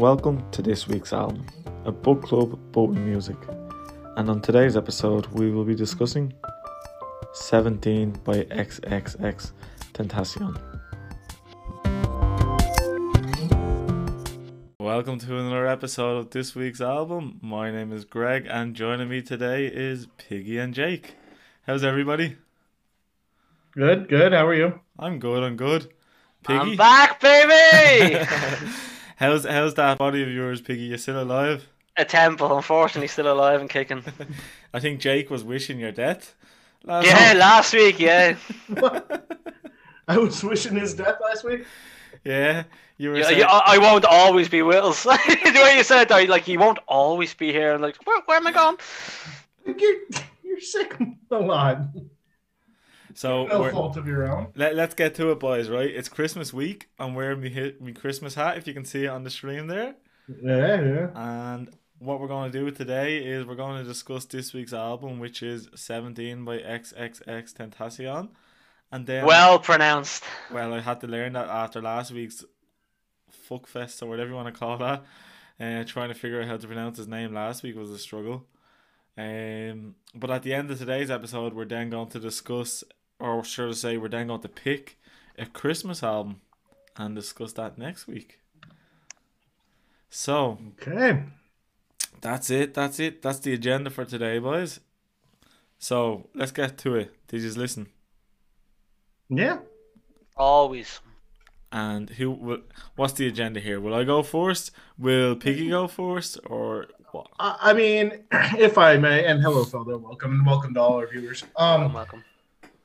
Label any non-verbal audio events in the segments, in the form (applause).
Welcome to this week's album, a book club but with music. And on today's episode, we will be discussing 17 by XXX Tentacion. Welcome to another episode of this week's album. My name is Greg, and joining me today is Piggy and Jake. How's everybody? Good, good. How are you? I'm good. I'm good. I'm back, baby. (laughs) how's how's that body of yours, Piggy? You still alive? A temple, unfortunately, still alive and kicking. (laughs) I think Jake was wishing your death. Last yeah, week. last week, yeah. (laughs) I was wishing his death last week. Yeah, you were. Yeah, saying, yeah, I I won't always be Wills. (laughs) the way you said that, like, he won't always be here. And like, where, where am I going? You're you're sick a lot. So No fault of your own. let, let's get to it, boys. Right, it's Christmas week. I'm wearing me hit me Christmas hat. If you can see it on the screen there. Yeah, yeah. And what we're going to do today is we're going to discuss this week's album, which is 17 by XXXTENTACION. And then, Well pronounced. well, I had to learn that after last week's fuckfest or whatever you want to call that. Uh, trying to figure out how to pronounce his name last week was a struggle. Um, but at the end of today's episode, we're then going to discuss, or should I say, we're then going to pick a Christmas album and discuss that next week. So, Okay. that's it. That's it. That's the agenda for today, boys. So let's get to it. Did you just listen? Yeah. Always. And who will? What's the agenda here? Will I go first? Will Piggy go first, or what? I, I mean, (clears throat) if I may, and hello, Feldo. Welcome, and welcome to all our viewers. Welcome, Um, welcome.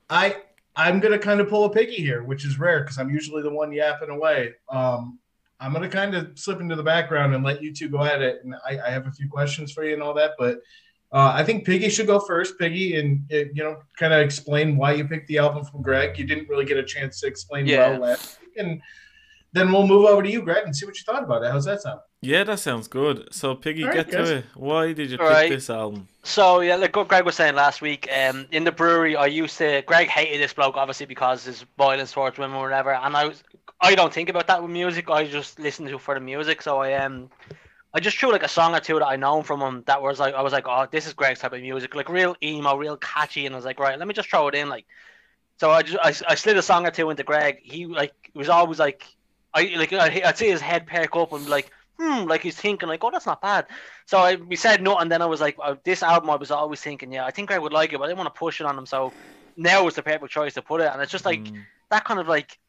I I'm gonna kind of pull a piggy here, which is rare because I'm usually the one yapping away. Um, I'm gonna kind of slip into the background and let you two go at it, and I, I have a few questions for you and all that, but. Uh, I think Piggy should go first, Piggy, and uh, you know, kind of explain why you picked the album from Greg. You didn't really get a chance to explain Yeah. well last week, and then we'll move over to you, Greg, and see what you thought about it. How's that sound? Yeah, that sounds good. So Piggy, All right, get guys. to it. Why did you pick Alright. this album? So yeah, like what Greg was saying last week, um, in the brewery, I used to. Greg hated this bloke obviously because his violence towards women or whatever, and I was, I don't think about that with music. I just listen to it for the music. So I um, I just threw like a song or two that I know from him that was like I was like, oh, this is Greg's type of music, like real emo, real catchy, and I was like, right, let me just throw it in, like. So I just I, I slid a song or two into Greg. He like was always like, I like I'd, I'd see his head perk up and be like, hmm, like he's thinking like, oh, that's not bad. So I we said no, and then I was like, uh, this album I was always thinking, yeah, I think I would like it, but I didn't want to push it on him. So now was the perfect choice to put it, and it's just like Mm, that kind of like,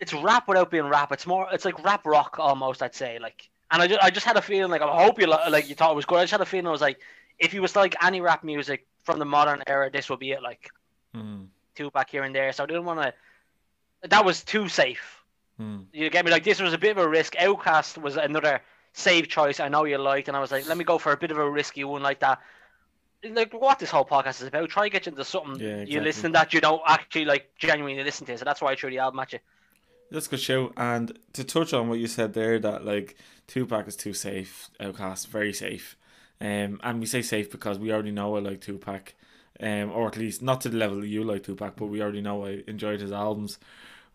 it's rap without being rap. It's more, it's like rap rock almost, I'd say. Like, and I just, I just had a feeling like I hope you li- like you thought it was good. I just had a feeling I was like, if you was like any rap music from the modern era, this would be it. Like mm, back here and there. So I didn't want to. That was too safe. Mm. You get me? Like this was a bit of a risk. OutKast was another safe choice. I know you liked, and I was like, let me go for a bit of a risky one like that. Like what this whole podcast is about. Try to get you into something Yeah, you listen that you don't actually like genuinely listen to. So that's why I threw the album at you. That's a good show. And to touch on what you said there, that like Tupac is too safe, OutKast very safe. Um, and we say safe because we already know I like Tupac, um, or at least not to the level that you like Tupac, but we already know I enjoyed his albums.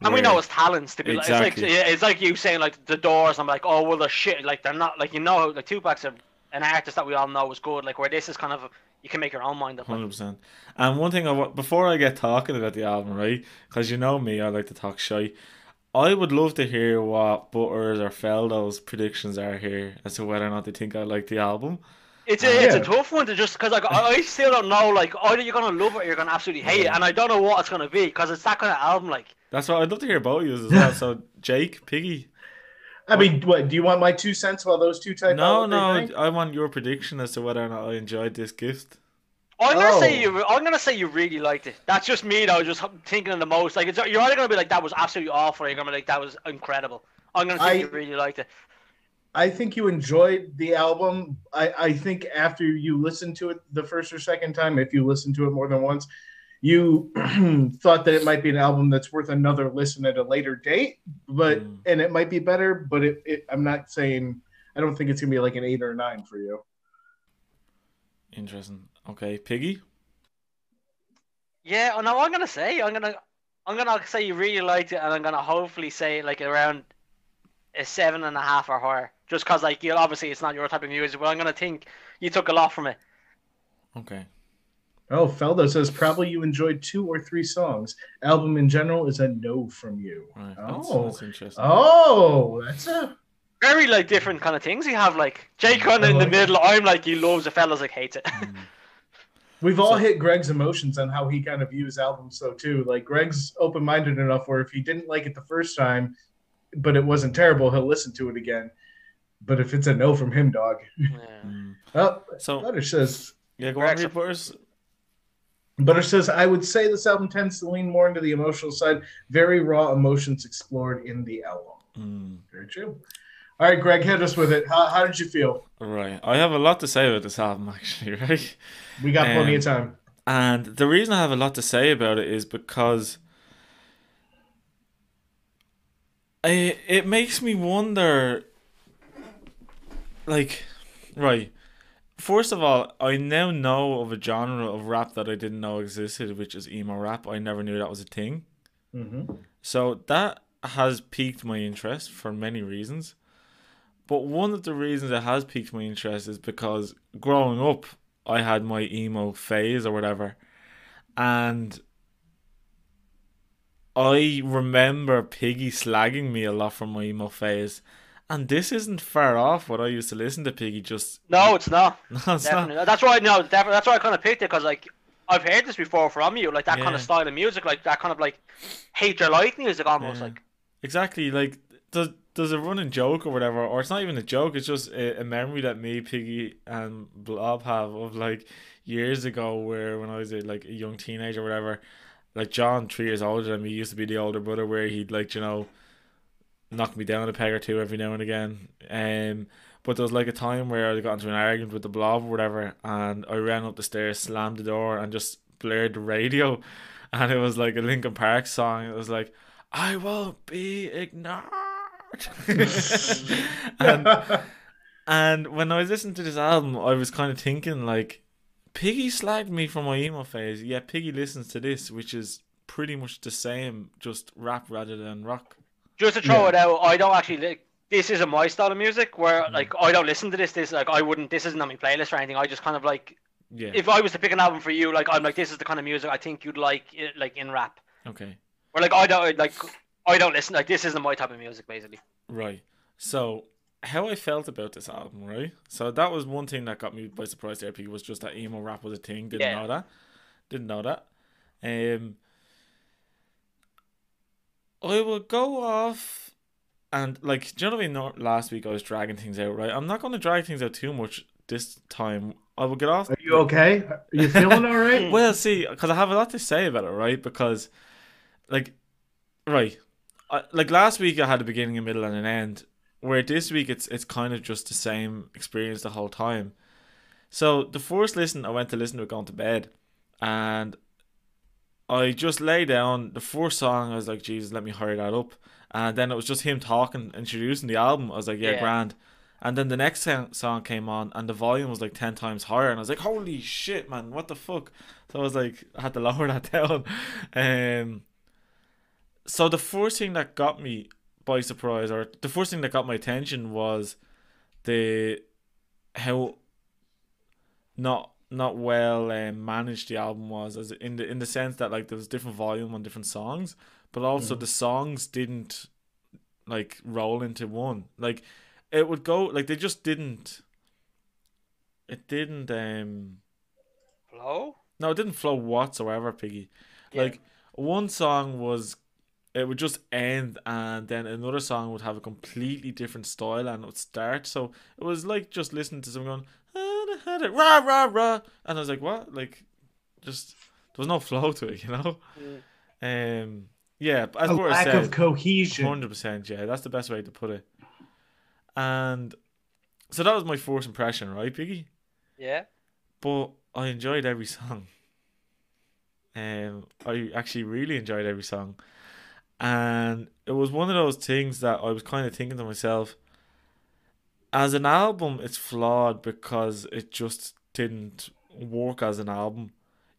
And we know his talents to be like, Exactly. it's like yeah, it's like you saying like the Doors. I'm like, oh well, they're shit. Like they're not like you know like Tupac's a, an artist that we all know is good. Like where this is kind of you can make your own mind up. Hundred percent. And one thing I wa- before I get talking about the album, right? Because you know me, I like to talk shy. I would love to hear what Butters or Feldo's predictions are here as to whether or not they think I like the album. It's a, it's Yeah. a tough one to just because like I I still don't know like either you're gonna love it or you're gonna absolutely hate it, and I don't know what it's gonna be because it's that kind of album. Like That's what I'd love to hear both of you as well. So Jake, Piggy. I mean, what do you want my two cents while those two type? No, out what they no. I want your prediction as to whether or not I enjoyed this gift. I'm gonna say Oh. you, I'm gonna say you really liked it. That's just me though, just thinking the most. Like it's, you're either gonna be like that was absolutely awful, or you're gonna be like that was incredible. I'm gonna say I- you really liked it. I think you enjoyed the album. I, I think after you listened to it the first or second time, if you listened to it more than once, you (clears throat) thought that it might be an album that's worth another listen at a later date, but Mm. and it might be better. But it, it, I'm not saying I don't think it's gonna be like an eight or a nine for you. Interesting. Okay, Piggy. Yeah, oh, no, I'm gonna say I'm gonna I'm gonna say you really liked it, and I'm gonna hopefully say like around a seven and a half or higher. Just because, like, you obviously it's not your type of music, but I'm gonna think you took a lot from it. Okay. Oh, Feldo says probably you enjoyed two or three songs. Album in general is a no from you. Right. Oh. that's interesting. Oh, that's a Very like different kind of things you have. Like Jay kind of in the like it. middle. I'm like he loves the fellas like hates it. Mm. (laughs) We've all So- hit Greg's emotions on how he kind of views albums, though too. Like Greg's open-minded enough where if he didn't like it the first time, but it wasn't terrible, he'll listen to it again. But if it's a no from him, dog. yeah. Mm. Oh, So Butter says. yeah, go on, Correct. reporters. Butter says I would say this album tends to lean more into the emotional side. Very raw emotions explored in the album. Mm. Very true. All right, Greg, hit us with it. How, how did you feel? Right. I have a lot to say about this album, (laughs) actually. Right. We got plenty Um, of time. And the reason I have a lot to say about it is because it, it makes me wonder like right. First of all I now know of a genre of rap that I didn't know existed which is emo rap. I never knew that was a thing. Hmm so that has piqued my interest for many reasons. But one of the reasons it has piqued my interest is because growing up I had my emo phase or whatever. And I remember Piggy slagging me a lot from my emo phase and this isn't far off what I used to listen to Piggy just No, it's not. (laughs) no, it's not. That's why no, definitely. That's why I kind of picked it because like I've heard this before from you, like that kind of style of music, like that kind of like hate your life music almost. Yeah. Like Exactly, like does there's a running joke or whatever, or it's not even a joke. It's just a, a memory that me, Piggy, and Blob have of like years ago, where when I was a, like a young teenager or whatever, like John, three years older than me, used to be the older brother, where he'd like you know knock me down a peg or two every now and again. Um, but there was like a time where I got into an argument with the Blob or whatever, and I ran up the stairs, slammed the door, and just blared the radio, (laughs) and it was like a Linkin Park song. It was like. I won't be ignored. (laughs) and and when I was listening to this album, I was kind of thinking like, Piggy slagged me from my emo phase. Yeah, Piggy listens to this, which is pretty much the same, just rap rather than rock. Just to throw Yeah. it out, I don't actually like. This isn't my style of music. Where Mm. like I don't listen to this. This like I wouldn't. This isn't on my playlist or anything. I just kind of like Yeah. if I was to pick an album for you, like I'm like this is the kind of music I think you'd like, like in rap. okay. Or like I don't like I don't listen. Like this isn't my type of music, basically. Right. So how I felt about this album, right? So that was one thing that got me by surprise there, was just that emo rap was a thing. Didn't Yeah. know that. Didn't know that. Um I will go off and like do you know what I mean? Last week I was dragging things out, right? I'm not gonna drag things out too much this time. I will get off Are you okay? Are you feeling all right? (laughs) well, see, because I have a lot to say about it, right? Because, like, right, I, like last week I had a beginning, a middle, and an end. Where this week it's it's kind of just the same experience the whole time. So the first listen, I went to listen to it going to bed, and I just lay down. The first song, I was like, Jesus, let me hurry that up. And then it was just him talking, introducing the album. I was like, yeah, Yeah. grand. And then the next song song came on, and the volume was like ten times higher, and I was like, "Holy shit, man! What the fuck?" So I was like, I had to (laughs) lower that down. Um, so the first thing that got me by surprise, or the first thing that got my attention, was the how not not well um, managed the album was, as in the in the sense that like there was different volume on different songs, but also Mhm. the songs didn't like roll into one. Like it would go like they just didn't. It didn't um Hello. no, it didn't flow whatsoever, Piggy. Yeah. Like one song was it would just end and then another song would have a completely different style and it would start. So it was like just listening to someone going rah rah rah and I was like, What? Like just there was no flow to it, you know? Um yeah, as a Boris lack said, of cohesion. Hundred percent, yeah. That's the best way to put it. And so that was my first impression, right, Piggy? Yeah. But I enjoyed every song. Um, I actually really enjoyed every song, and it was one of those things that I was kind of thinking to myself. As an album, it's flawed because it just didn't work as an album.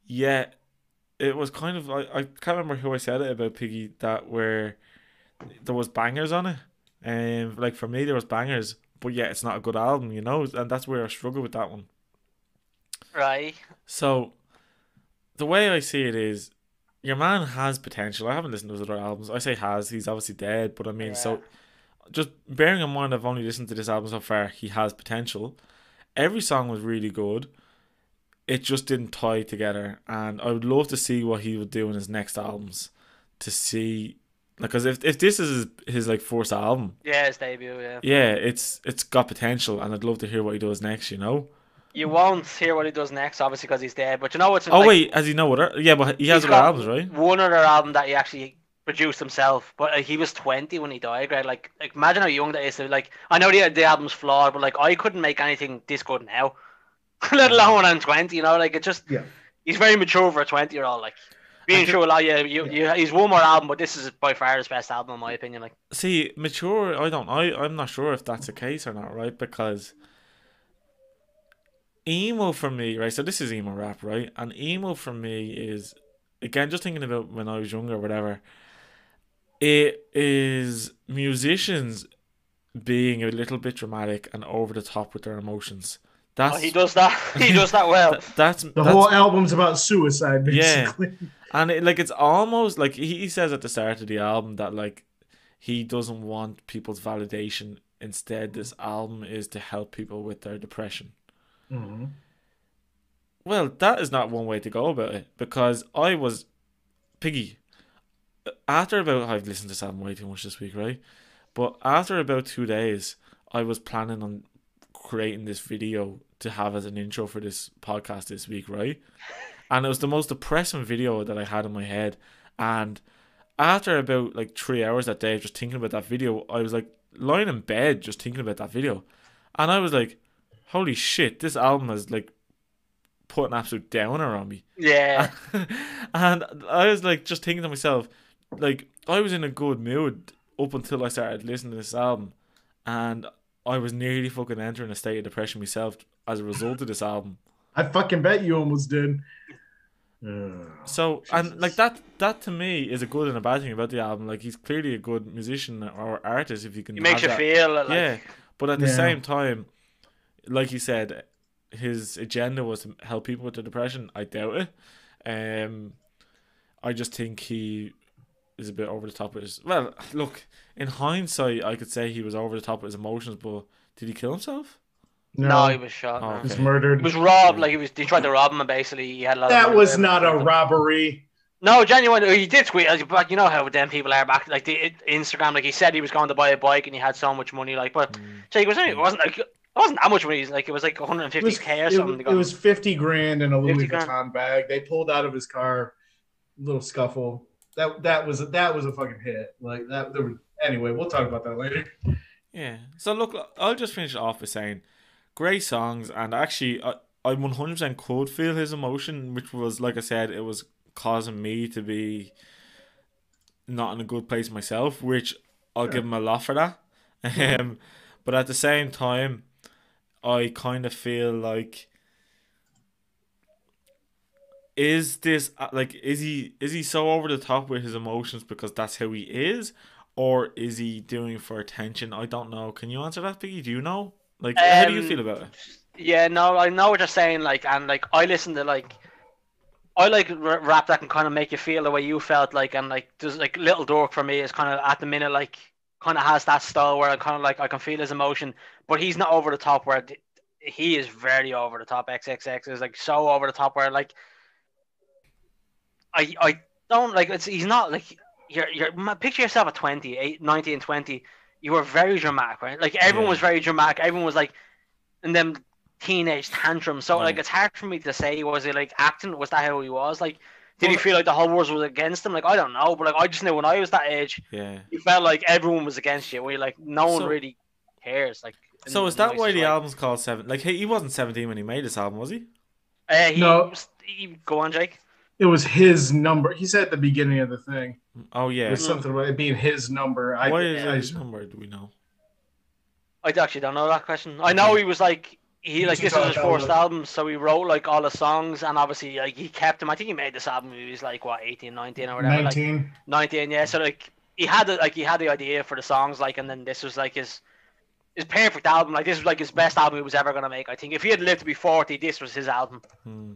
Yet, it was kind of I, I can't remember who I said it about Piggy that where there was bangers on it, Um, like for me, there was bangers, but yeah, it's not a good album, you know, and that's where I struggle with that one. Right. So, the way I see it is, your man has potential. I haven't listened to his other albums. I say has. He's obviously dead, but I mean, so just bearing in mind, I've only listened to this album so far. He has potential. Every song was really good. It just didn't tie together, and I would love to see what he would do in his next albums. To see, like, cause if if this is his, his like fourth album, Yeah, his debut. Yeah. yeah, it's it's got potential, and I'd love to hear what he does next. You know. You won't hear what he does next, obviously, because he's dead. But you know what's Oh like, wait, has he know what? Yeah, but he has other albums, right? One other album that he actually produced himself, but uh, he was twenty when he died. Right? Like, like imagine how young that is. So, like, I know the the album's flawed, but like, I couldn't make anything this good now, (laughs) let alone when I'm twenty. You know, like it just. Yeah. He's very mature for a twenty year old. Like, being And true, a lot. Yeah, you, you, he's one more album, but this is by far his best album in my opinion. Like, See, mature. I don't. I I'm not sure if that's the case or not, right? Because emo for me, right? So this is emo rap, right? And emo for me is again just thinking about when I was younger, or whatever. It is musicians being a little bit dramatic and over the top with their emotions. That's oh, he does that. (laughs) he does that well. th- that's The that's, whole album's about suicide, Yeah. basically. And it, like it's almost like he he says at the start of the album that like he doesn't want people's validation. Instead, this album is to help people with their depression. Mhm. Well, that is not one way to go about it because I was piggy. After about I've listened to album way too much this week, right? But after about two days, I was planning on creating this video to have as an intro for this podcast this week, right? And it was the most depressing video that I had in my head. And after about like three hours that day, just thinking about that video, I was like lying in bed just thinking about that video, and I was like, "Holy shit! This album has like put an absolute downer on me." Yeah. (laughs) and I was like, just thinking to myself, like, I was in a good mood up until I started listening to this album, and I was nearly fucking entering a state of depression myself as a result of this album. I fucking bet you almost did. Ugh. (sighs) So and like that, that to me is a good and a bad thing about the album. Like he's clearly a good musician or artist if you can. He makes you that. feel like yeah, but at the Yeah. same time, like you said, his agenda was to help people with the depression. I doubt it. Um, I just think he is a bit over the top with his. Well, look, in hindsight, I could say he was over the top with his emotions, but did he kill himself? no, he was shot. Oh, no. okay. He was murdered. He was robbed. Like he was. He tried to rob him, and basically he had a lot. that money was not a robbery. No, genuine. He did tweet. like, But you know how them people are back. Like the Instagram. Like he said he was going to buy a bike and he had so much money. Like, but Mm. so it wasn't. It wasn't like. It wasn't that much money. Like it was like 150k was, or it, something. it was 50 grand in a Louis 50 grand. Vuitton bag. They pulled out of his car, little scuffle. That that was that was a fucking hit. Like that. There were, anyway, we'll talk about that later. Yeah. So look, I'll just finish it off by saying, great songs, and actually, I I one hundred percent could feel his emotion, which was like I said, it was causing me to be not in a good place myself, which I'll Sure. give him a lot for that. (laughs) Um, but at the same time, I kind of feel like. Is this uh, like is he is he so over the top with his emotions because that's how he is, or is he doing for attention? I don't know. Can you answer that, Piggy? Do you know? Like, how do you Um, feel about it? Yeah, no, I know what you're saying. Like, and like I listen to like. I like rap that can kind of make you feel the way you felt like, and like there's like Lil Durk for me is kind of at the minute like kind of has that style where I kind of like I can feel his emotion, but he's not over the top where he is very over the top. XXX is like so over the top where like I I don't like it's he's not like you're you're picture yourself at 20, 8, 19 and 20. You were very dramatic, right? Like everyone Yeah. was very dramatic. Everyone was like in them teenage tantrums. So like it's hard for me to say was he like acting? Was that how he was? Like did he feel like the whole world was against him? Like I don't know, but like I just knew when I was that age, Yeah. you felt like everyone was against you. Where you're like no one So- really cares. Like So is that why the way. album's called Seven? Like, he, he wasn't seventeen when he made this album, was he? Uh, he, No. was- he, go on, Jake. It was his number. He said at the beginning of the thing. Oh It yeah. was something about it being his number. I, is I, it his number? Do we know? I actually don't know that question. I know he was like he like this was his talk first album, so he wrote like all the songs, and obviously like he kept them. I think he made this album. He was like what 18, 19 or whatever. Like, 19. 19, yeah. So like he had the, like he had the idea for the songs like, and then this was like his his perfect album. Like this was like his best album he was ever gonna make. I think if he had lived to be forty, this was his album. Hmm.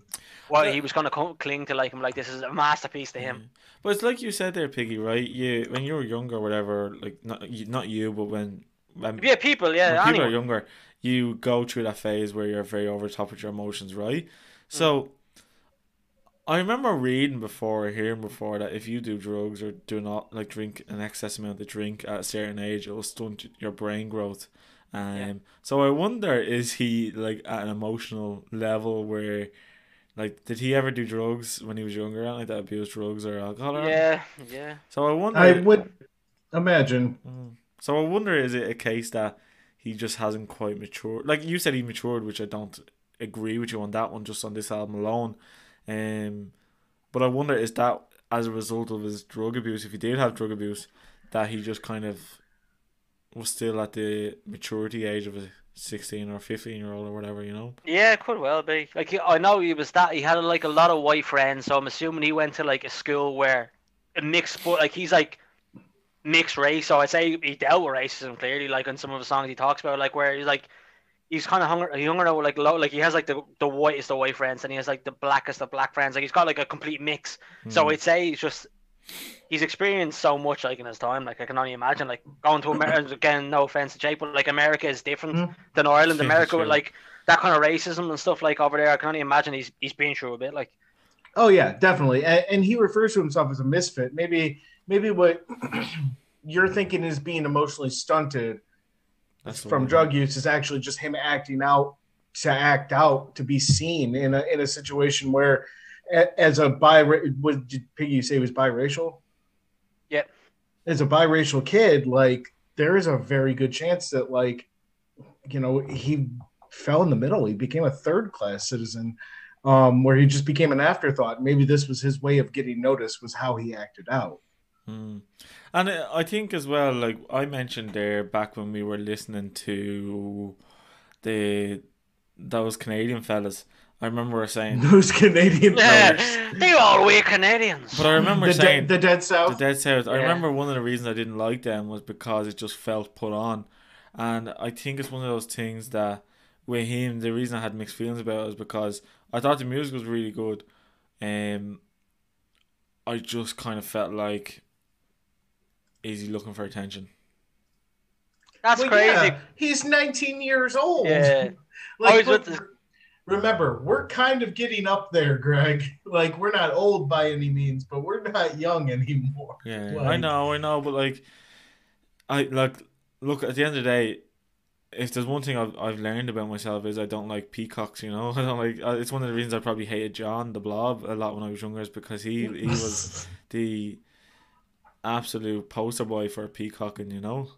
Well, Yeah. he was gonna cling to like him. Like this is a masterpiece to him. But it's like you said there, Piggy, right? You when you were younger, whatever, like not you, not you, but when when, Yeah, people. Yeah, people anyone. are younger, you go through that phase where you're very over top with your emotions, right? So I remember reading before, hearing before that if you do drugs or do not like drink an excess amount of drink at a certain age, it will stunt your brain growth. Um, Yeah. so I wonder, is he like at an emotional level where, like, did he ever do drugs when he was younger? Like that, abuse drugs or alcohol? or anything? Yeah, yeah. So I wonder. I would imagine. Mm. So I wonder, is it a case that he just hasn't quite matured? Like you said, he matured, which I don't agree with you on that one, just on this album alone. Um, but I wonder, is that as a result of his drug abuse? If he did have drug abuse, that he just kind of was still at the maturity age of a sixteen or fifteen year old or whatever, you know? Yeah, it could well be. Like I know he was that. He had like a lot of white friends, so I'm assuming he went to like a school where a mixed, but like he's like mixed race. So I'd say he dealt with racism clearly, like in some of the songs he talks about, like where he's like he's kind of hung he hung around like low, like he has like the the whitest of white friends, and he has like the blackest of black friends. Like he's got like a complete mix. So Mm. I'd say he's just he's experienced so much like in his time. Like I can only imagine like going to America (laughs) again. No offense to Jake, but like America is different Mm. than Ireland. Yeah, America with like that kind of racism and stuff like over there. I can only imagine he's he's been through a bit. Like Oh yeah, definitely. And, and he refers to himself as a misfit. Maybe maybe what (clears throat) you're thinking is being emotionally stunted That's from drug use is actually just him acting out to act out to be seen in a in a situation where a- as a bi what did Piggy say he was biracial? Yep. As a biracial kid, like there is a very good chance that like you know he fell in the middle. He became a third class citizen um, where he just became an afterthought. Maybe this was his way of getting noticed was how he acted out. Mm. And uh, I think as well, like I mentioned there back when we were listening to the those Canadian fellas, I remember saying, (laughs) Those Canadian yeah, fellas. they all we Canadians. but I remember the, saying de- the Dead South. the Dead South. I Yeah. remember one of the reasons I didn't like them was because it just felt put on, and I think it's one of those things that with him, the reason I had mixed feelings about it was because I thought the music was really good, um, I just kind of felt like, is he looking for attention? That's Well, crazy. yeah, he's 19 years old. Yeah. (laughs) like, Always look, with the- remember, we're kind of getting up there, Greg. (laughs) Like, we're not old by any means, but we're not young anymore. Yeah, I know, I know, but like, I like look at the end of the day. If there's one thing I've I've learned about myself is I don't like peacocks. You know, (laughs) I don't like. uh, It's one of the reasons I probably hated John the Blob a lot when I was younger, is because he he (laughs) was the absolute poster boy for a peacocking. You know.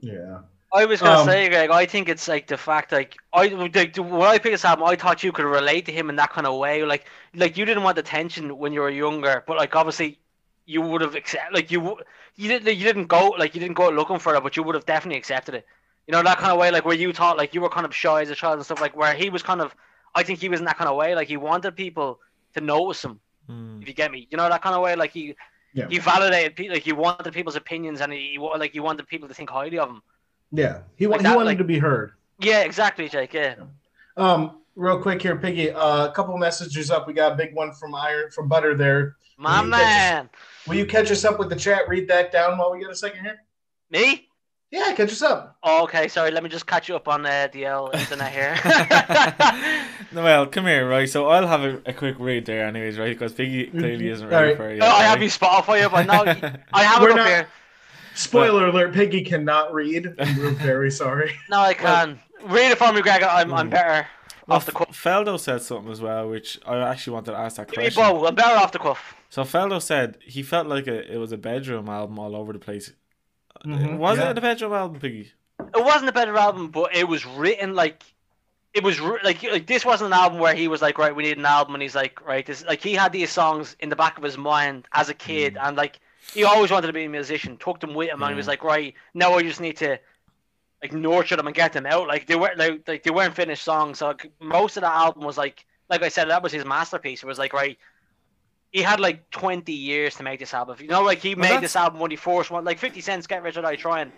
yeah. I was gonna Um, say, Greg. I think it's like the fact, like I, like, when I picked this album, I thought you could relate to him in that kind of way. Like, like you didn't want attention when you were younger, but like obviously, you would have accept, like you, you didn't, you didn't go, like you didn't go looking for it, but you would have definitely accepted it. You know that kind of way, like where you thought, like you were kind of shy as a child and stuff, like where he was kind of, I think he was in that kind of way, like he wanted people to notice him. Mm. If you get me, you know that kind of way, like he, Yeah. he validated, pe- like he wanted people's opinions and he, he like he wanted people to think highly of him. Yeah. He, Like he that, wanted like- to be heard. Yeah, exactly, Jake. Yeah. Um, real quick here, Piggy. Uh, a couple messages up. We got a big one from Iron from Butter there. My You catch us- man. Will you catch us up with the chat? Read that down while we get a second here. Me? Yeah, catch us up. Oh, okay, sorry. Let me just catch you up on uh, the L internet here. (laughs) (laughs) no, well, come here, right? So I'll have a, a quick read there, anyways, right? Because Piggy clearly isn't ready Alright. for it. oh, Yet, I have right? you Spotify up. I know. I have We're it up not- here. Spoiler alert: Piggy cannot read. We're very sorry. (laughs) No, I can. Read it for me, Greg. I'm, I'm Mm. better Well, off the cuff. Feldo said something as well, which I actually wanted to ask that Give me question. both. I'm better off the cuff. So Feldo said he felt like a, it was a bedroom album all over the place. Mhm, was yeah. it a bedroom album, Piggy? It wasn't a bedroom album, but it was written like. It was like like this wasn't an album where he was like right we need an album and he's like right this like he had these songs in the back of his mind as a kid and like he always wanted to be a musician took them with him and he was like right now I just need to like nurture them and get them out like they weren't like, like they weren't finished songs so like, most of the album was like like I said that was his masterpiece it was like right he had like 20 years to make this album. You know, like he Well, made this album when he first one, like 50 Cent's Get Rich or Die Trying.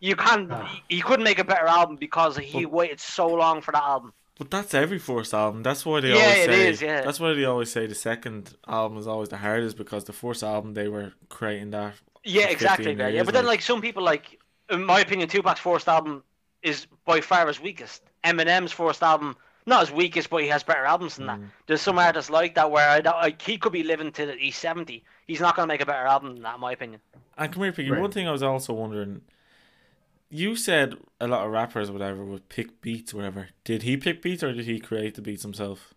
You can't, Ah. he, he couldn't make a better album because he waited so long for that album. But that's every first album. That's why they Yeah, always it say. is, yeah. That's why they always say the second album is always the hardest because the first album they were creating that. Yeah, exactly. 15 Yeah, yeah. But then, like- like some people, like in my opinion, Tupac's first album is by far his weakest. Eminem's first album, not his weakest, but he has better albums than that. Mm. There's some artists like that where I, like he could be living till he's 70. He's not gonna make a better album than that, in my opinion. And come here, Piggy. Right. One thing I was also wondering. You said a lot of rappers, or whatever, would pick beats, or whatever. Did he pick beats, or did he create the beats himself?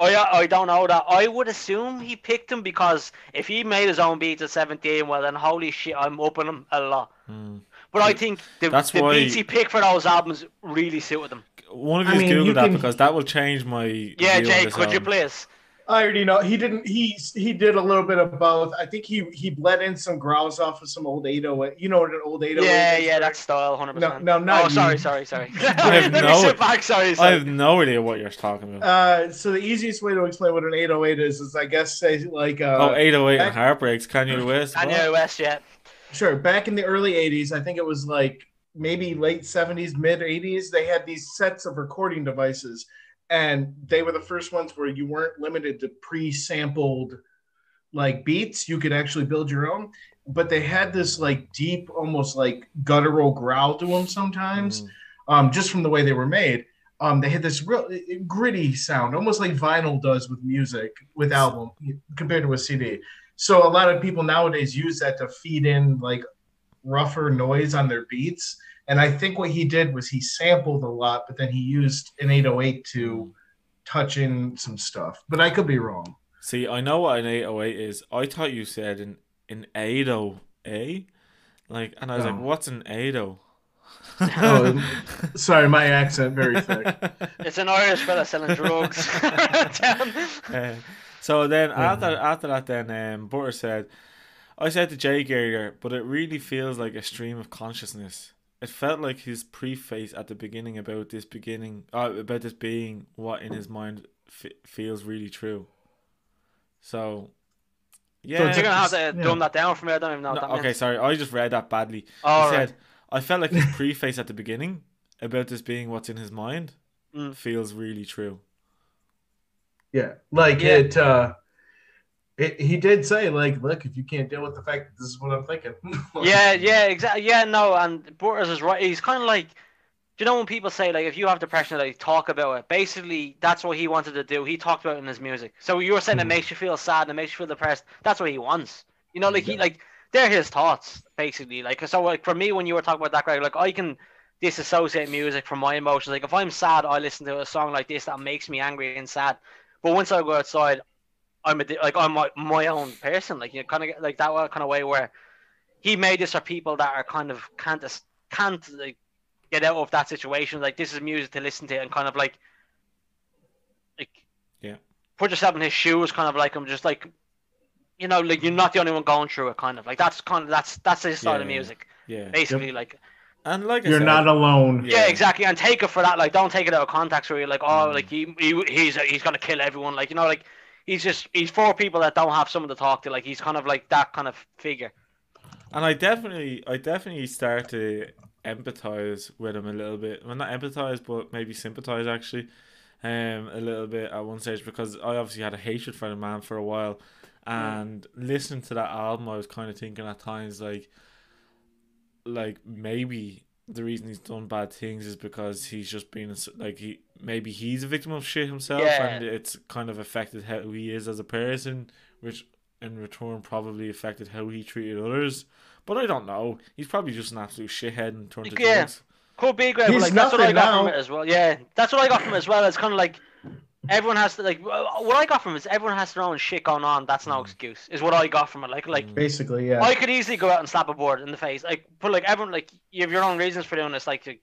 I Oh, I don't know that. I would assume he picked them because if he made his own beats at 17, well then holy shit, I'm upping him a lot. Hmm. But I think the, That's the why- beats he picked for those albums really suited him. One of I you mean, Google you that can- because that will change my. Yeah, view on Jake, this could you please? I already know he didn't. He he did a little bit of both. I think he he bled in some growls off of some old 808. You know what an old 808 Yeah, is, yeah, right? that's style, 100%. No, no, not Oh, sorry, you. sorry, sorry. (laughs) I have Let (laughs) no- me sit back, sorry, I have no idea what you're talking about. Uh, so the easiest way to explain what an 808 is is I guess say like uh, oh, 808 back- and Heartbreaks, Kanye West. what? Kanye West, yeah. Sure. Back in the early 80s, I think it was like maybe late 70s, mid 80s, they had these sets of recording devices. And they were the first ones where you weren't limited to pre sampled like beats. You could actually build your own. But they had this like deep, almost like guttural growl to them sometimes, Mm. um, just from the way they were made. Um, they had this real gritty sound, almost like vinyl does with music, with album compared to a CD. So a lot of people nowadays use that to feed in like rougher noise on their beats. And I think what he did was he sampled a lot, but then he used an 808 to touch in some stuff. But I could be wrong. See, I know what an 808 is. I thought you said an an 80A, like, and I was like, what's an 80? (laughs) Oh, Sorry, my accent very thick. (laughs) It's an Irish fella selling drugs. (laughs) Damn. Uh, so then Mm-hmm. after after that, then um, Butter said, I said to Jake earlier, but it really feels like a stream of consciousness. It felt like his preface at the beginning about this beginning, uh, about this being what in his mind f- feels really true. So, yeah. it's You're gonna have to Yeah. dumb that down for me. I don't even know. No, that okay, means. sorry, I just read that badly. All he right. said, I felt like his (laughs) preface at the beginning about this being what's in his mind Mm. feels really true. Yeah. Like Yeah. it uh it, he did say, like, look, if you can't deal with the fact that this is what I'm thinking. (laughs) Yeah, yeah, exactly. Yeah, no, and Butters is right. He's kind of like, do you know when people say like, if you have depression, like talk about it. Basically, that's what he wanted to do. He talked about it in his music. So you were saying it Mhm. makes you feel sad, and it makes you feel depressed. That's what he wants. You know, like he like they're his thoughts basically. Like so, like for me, when you were talking about that, Greg, like I can disassociate music from my emotions. Like if I'm sad, I listen to a song like this that makes me angry and sad. But once I go outside, I'm a, di- like I'm my, my own person. Like you know, kind of like that kind of way where he made this for people that are kind of can't es- can't like get out of that situation. Like this is music to listen to and kind of like like Yeah. put yourself in his shoes. Kind of like I'm just like you know like you're not the only one going through it. Kind of like that's kind of that's that's his style of Yeah, yeah. music. Yeah. Basically, like And like You're said, not alone. yeah. Yeah. exactly. And take it for that. Like, don't take it out of context where you're like, oh, Mm. like he, he he's he's gonna kill everyone. Like, you know, like he's just he's for people that don't have someone to talk to. Like, he's kind of like that kind of figure. And I definitely, I definitely start to empathize with him a little bit. Well, not empathize, but maybe sympathize actually, um, a little bit at one stage because I obviously had a hatred for the man for a while, and listening to that album, I was kind of thinking at times like, like maybe the reason he's done bad things is because he's just been like he maybe he's a victim of shit himself, Yeah. and it's kind of affected how he is as a person, which in return probably affected how he treated others. But I don't know. He's probably just an absolute shithead and turned to Yeah. drugs. Could be great. But He's like that's what I nothing got from it as well. Yeah, that's what I got from it as well. It's kind of like everyone has to like what I got from it is everyone has their own shit going on. That's no Mm. excuse. Is what I got from it. Like like. Mm. Basically, yeah. I could easily go out and slap a board in the face, like, but like everyone, like, you have your own reasons for doing this, like, to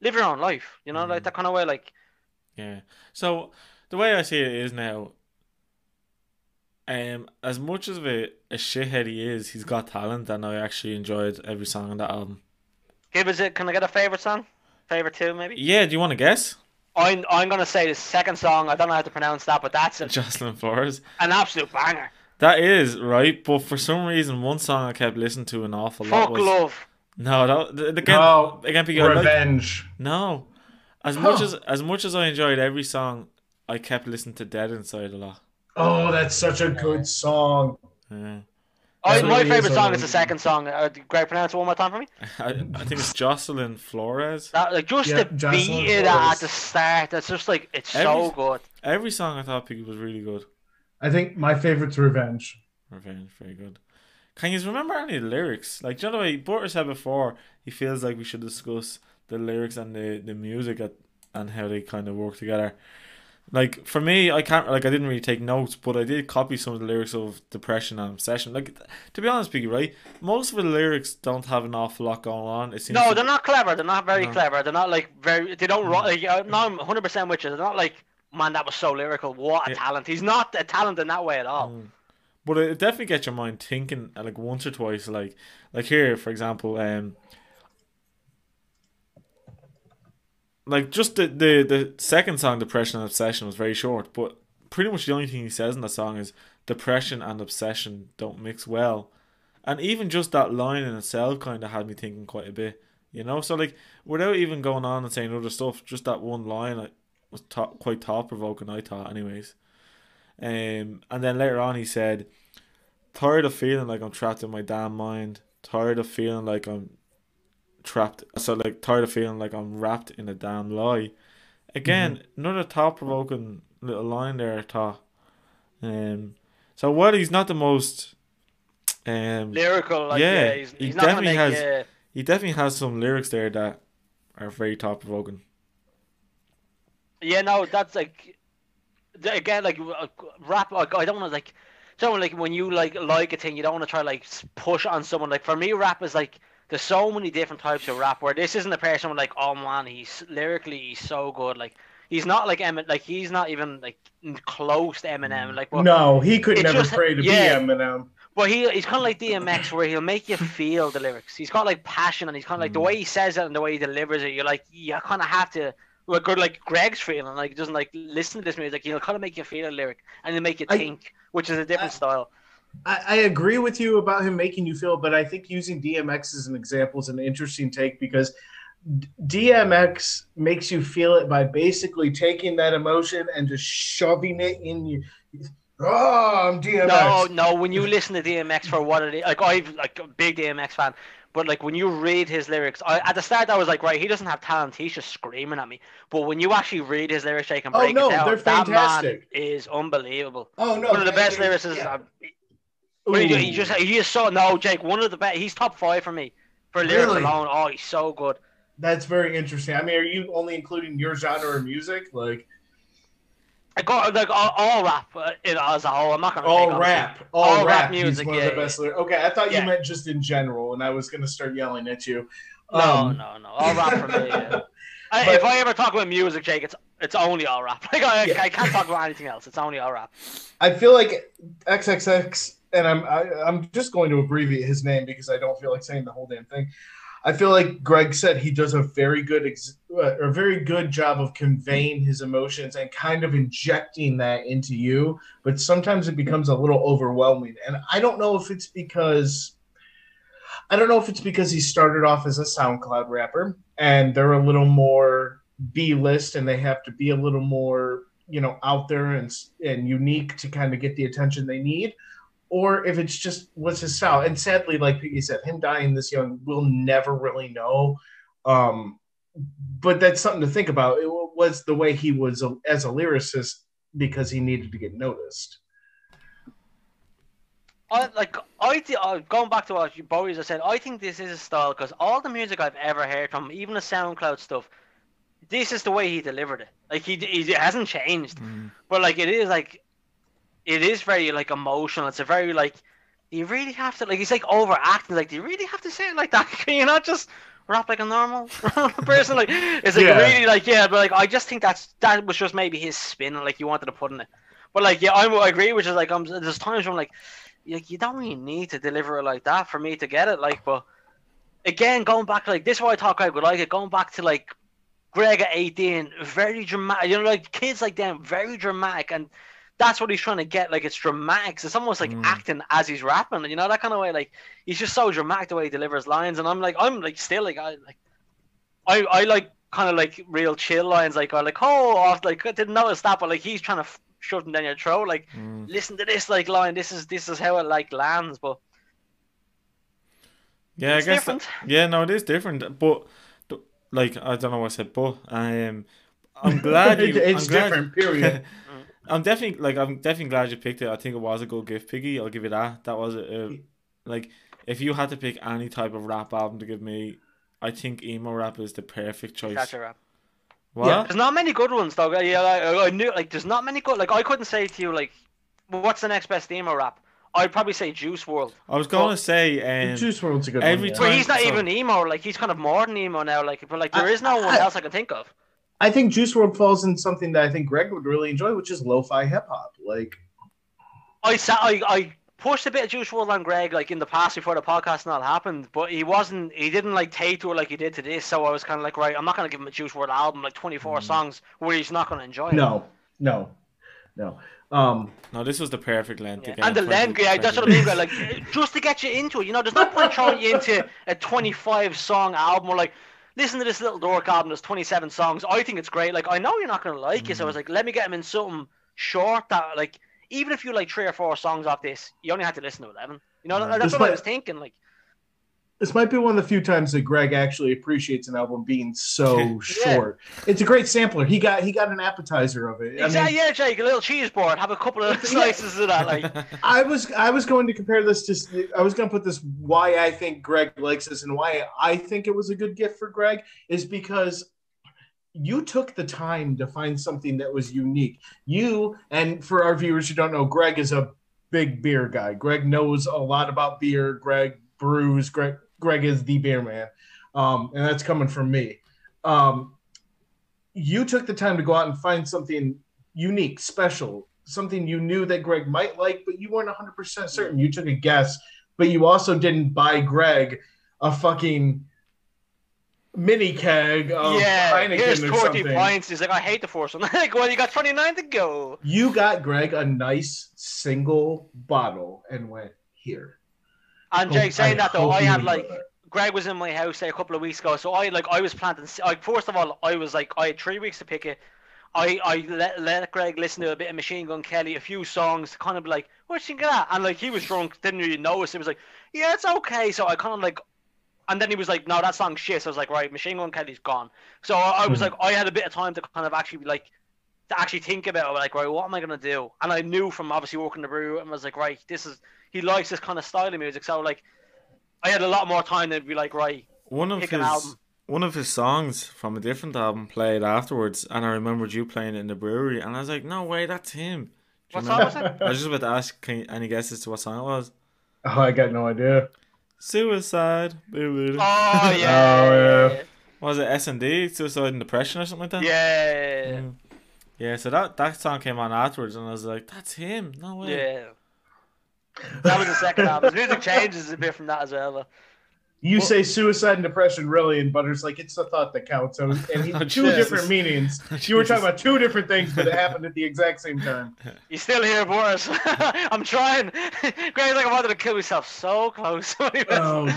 live your own life, you know, like Mm. that kind of way, like, Yeah. So the way I see it is now, um, as much as of a, a shithead he is, he's got talent, and I actually enjoyed every song on that album. give us it. Can I get a favorite song? Favorite two, maybe. Yeah. Do you want to guess? I'm I'm gonna say the second song. I don't know how to pronounce that, but that's a, Jocelyn Flores. an absolute banger. That is right, but for some reason, one song I kept listening to an awful lot Fuck was love. no. That th- again, No, again, because I like, Revenge. no. As much as as much as I enjoyed every song, I kept listening to Dead Inside a lot. Oh, that's such a good song. Yeah. Oh, my really favorite a song is the second song. Uh, Greg, pronounce it one more time for me. (laughs) I, I think it's Jocelyn Flores. That, like just Yeah, the Jocelyn beat it Flores. at the start. That's just like it's Every- so good. Every song I thought Piggy was really good. I think my favorite's Revenge. Revenge, very good. Can you remember any of the lyrics? Like, do you know the way Porter said before, he feels like we should discuss the lyrics and the, the music at, and how they kind of work together. Like, for me, I can't, like, I didn't really take notes, but I did copy some of the lyrics of Depression and Obsession. Like, to be honest, Piggy, right? Most of the lyrics don't have an awful lot going on. It seems No, to- they're not clever. They're not very No. clever. They're not like very. They don't. ro- Like, uh, no, I'm 100 percent with you. They're not like man that was so lyrical. What a Yeah. talent. He's not a talent in that way at all. Mm. But it definitely gets your mind thinking uh, like once or twice. Like like here, for example, um, like just the the the second song, "Depression and Obsession," was very short, but pretty much the only thing he says in that song is depression and obsession don't mix well, and even just that line in itself kind of had me thinking quite a bit. You know, so like without even going on and saying other stuff, just that one line like, was top, quite thought provoking. I thought, anyways. Um, and then later on, he said, "Tired of feeling like I'm trapped in my damn mind. Tired of feeling like I'm trapped. So like tired of feeling like I'm wrapped in a damn lie." Again, another thought provoking little line there. I thought. Um, so while he's not the most, um, Lyrical, like Yeah, yeah, he's, he he's not definitely make. has- yeah. he definitely has some lyrics there that are very thought provoking. Yeah, no, that's like again, like uh, rap. Like, I don't want to like. Someone like when you like like a thing, you don't want to try like push on someone. Like for me, rap is like there's so many different types of rap. Where this isn't a person like, oh man, he's lyrically he's so good. Like he's not like Emin. Like he's not even like close to Eminem. Like well, no, he could never just- pray to yeah. be Eminem. But he he's kind of like DMX, where he'll make you feel the lyrics. He's got like passion, and he's kind of like the Mm. way he says it and the way he delivers it. You're like, you kind of have to. Well, good like Greg's feeling, like doesn't like listen to this music. He'll kind of make you feel a lyric, and he'll make you I- think, which is a different I- style. I, I agree with you about him making you feel, but I think using DMX as an example is an interesting take because DMX makes you feel it by basically taking that emotion and just shoving it in you. Oh, I'm DMX. No, no. When you listen to DMX for what it is, like I'm like a big DMX fan, but like when you read his lyrics, I, at the start I was like, right, he doesn't have talent. He's just screaming at me. But when you actually read his lyrics, they can Oh, break no, it down. they're that man fantastic. is unbelievable. Oh no, One of the best lyricists. yeah. But he, he just he is so no Jake one of the best he's top five for me for lyrics Really? alone oh he's so good That's very interesting. I mean, are you only including your genre of music, like I got like all, all rap uh, as a whole I'm not gonna all rap? All, All rap rap, music, one yeah, of the best. lyric- Okay, I thought Yeah. you meant just in general, and I was gonna start yelling at you. no Um, no no all rap for me yeah. (laughs) I, But- if I ever talk about music Jake it's it's only all rap (laughs) like I, Yeah. I can't talk about anything else it's only all rap I feel like XXX, and I'm I, I'm just going to abbreviate his name because I don't feel like saying the whole damn thing. I feel like Greg said he does a very good ex- uh, a very good job of conveying his emotions and kind of injecting that into you, but sometimes it becomes a little overwhelming. And I don't know if it's because I don't know if it's because he started off as a SoundCloud rapper and they're a little more B list and they have to be a little more you know out there and and unique to kind of get the attention they need or if it's just what's his style? And sadly like Piggy said him dying this young we'll never really know. Um but that's something to think about. It was the way he was a, as a lyricist because he needed to get noticed. I like I th- uh, going back to what Boris boys said I think this is a style because all the music I've ever heard from even the SoundCloud stuff this is the way he delivered it. Like he, he hasn't changed. But like it is like it is very like emotional. It's a very like you really have to like he's like overacting. Like do you really have to say it like that? (laughs) Can you not just rap like a normal (laughs) person? Like it's like Yeah. really like yeah, but like I just think that's that was just maybe his spin like you wanted to put in it. But like yeah, I'm, I agree, which is like I'm there's times where I'm like like you don't really need to deliver it like that for me to get it. Like but again going back like this is why I thought Greg would like it. Going back to like Greg at 18, very dramatic. You know, like kids like them, very dramatic, and that's what he's trying to get. Like it's dramatic. It's almost like Mm. acting as he's rapping. You know that kind of way. Like he's just so dramatic the way he delivers lines. And I'm like, I'm like still like I like, I I like kind of like real chill lines. Like I like oh off like I didn't notice that, but like he's trying to f- shove them down your throat. Like Mm. listen to this like line. This is this is how it like lands. But Yeah, it's I guess. different. Yeah, no, it is different. But like, I don't know what I said, but um, I'm glad (laughs) you. It's I'm glad- different, period. (laughs) I'm definitely like I'm definitely glad you picked it. I think it was a good gift, Piggy. I'll give you that. That was a, a like if you had to pick any type of rap album to give me, I think emo rap is the perfect choice. that's a rap. What? Yeah. There's not many good ones though. Yeah, like, I knew like there's not many good. Like I couldn't say to you like, what's the next best emo rap? I'd probably say Juice WRLD. I was gonna say um, Juice WRLD's a good every one. time- Where he's not so- even emo. Like he's kind of more than emo now. Like but like there I- is no one I- else I can think of. I think Juice WRLD falls in something that I think Greg would really enjoy, which is lo-fi hip hop. Like, I sa I I pushed a bit of Juice WRLD on Greg like in the past before the podcast and all happened, but he wasn't. He didn't like take to it like he did to this. So I was kind of like, right, I'm not gonna give him a Juice WRLD album like 24 Mm. songs where he's not gonna enjoy it. no, no, no. Um, no, this was the perfect length Yeah. again. And the length, yeah, that's what I mean. Greg, Like just to get you into it, you know, there's no point throwing you into a 25 song album or like listen to this Lil Durk album. There's 27 songs. I think it's great. Like I know you're not gonna like it, so I was mm. like, let me get him in something short that like even if you like three or four songs off this, you only have to listen to 11. You know, Right. that's what I was thinking. Like this might be one of the few times that Greg actually appreciates an album being so Yeah. short. It's a great sampler. He got he got an appetizer of it. I mean, yeah, Jake, a little cheese board, have a couple of (laughs) Yeah. slices of that. Like (laughs) I was I was going to compare this to I was going to put this why I think Greg likes this and why I think it was a good gift for Greg is because you took the time to find something that was unique. You and for our viewers who don't know, Greg is a big beer guy. Greg knows a lot about beer. Greg brews. Greg Greg is the beer man, um, and that's coming from me. Um, you took the time to go out and find something unique, special, something you knew that Greg might like, but you weren't 100% certain. You took a guess, but you also didn't buy Greg a fucking mini keg of yeah, Heineken here's or 40 something. points. He's like, I hate the force one. (laughs) like, well, you got 29 to go. You got Greg a nice single bottle and went here. And Jake, saying that though, I had like. Greg was in my house say a couple of weeks ago, so I like I was planting. Like first of all, I was like I had three weeks to pick it. I I let, let Greg listen to a bit of Machine Gun Kelly, a few songs, kind of be like, what you got? And like he was drunk, didn't really notice. It was like, yeah, it's okay. So I kind of like, and then he was like, no, that song's shit. So I was like, right, Machine Gun Kelly's gone. So I, I was Mhm. like, I had a bit of time to kind of actually be like. To actually think about it, like, right, what am I gonna do? And I knew from obviously working the brew, and I was like, right, this is he likes this kind of style of music. So like, I had a lot more time to be like, right, one of pick his an album. one of his songs from a different album played afterwards, and I remembered you playing it in the brewery, and I was like, "No way, that's him." Do What song was remember? I was just about to ask, can you, any guesses to what song it was? (laughs) Oh, I got no idea. Suicide. Boo-boo. Oh yeah. yeah. Was it S and D? Suicide and Depression or something like that? Yeah. Mm. Yeah. So that that song came on afterwards, and I was like, "That's him." No way. Yeah. That was the second album. His music (laughs) changes a bit from that as well. You Well- say suicide and depression, really, and Butter's like it's the thought that counts. So, and he, (laughs) Oh, two Jesus. different meanings. (laughs) You were talking about two different things, but it happened at the exact same time. You still here, Boris? I'm trying. Greg's like I wanted to kill myself so close. Oh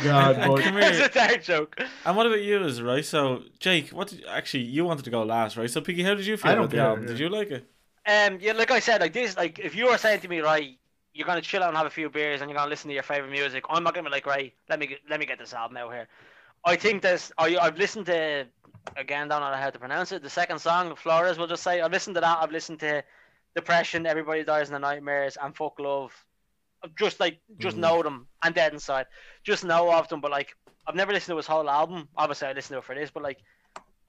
God, boy. It's a dark joke. And what about you, is right? So, Jake, what did you, actually you wanted to go last, right? So, Piggy, how did you feel about the care, album? yeah. Did you like it? Um, yeah, like I said, like this, like if you were saying to me, right, you're gonna chill out and have a few beers and you're gonna listen to your favorite music, I'm not gonna be like, right, let me get, let me get this album out here. I think this. I I've listened to again, don't know how to pronounce it. The second song, Flores, we'll just say I've listened to that. I've listened to Depression, Everybody Dies in the Nightmares, and Fuck Love. I've Just like just Mhm. know them and Dead Inside, just know of them. But like I've never listened to his whole album. Obviously, I listened to it for this, but like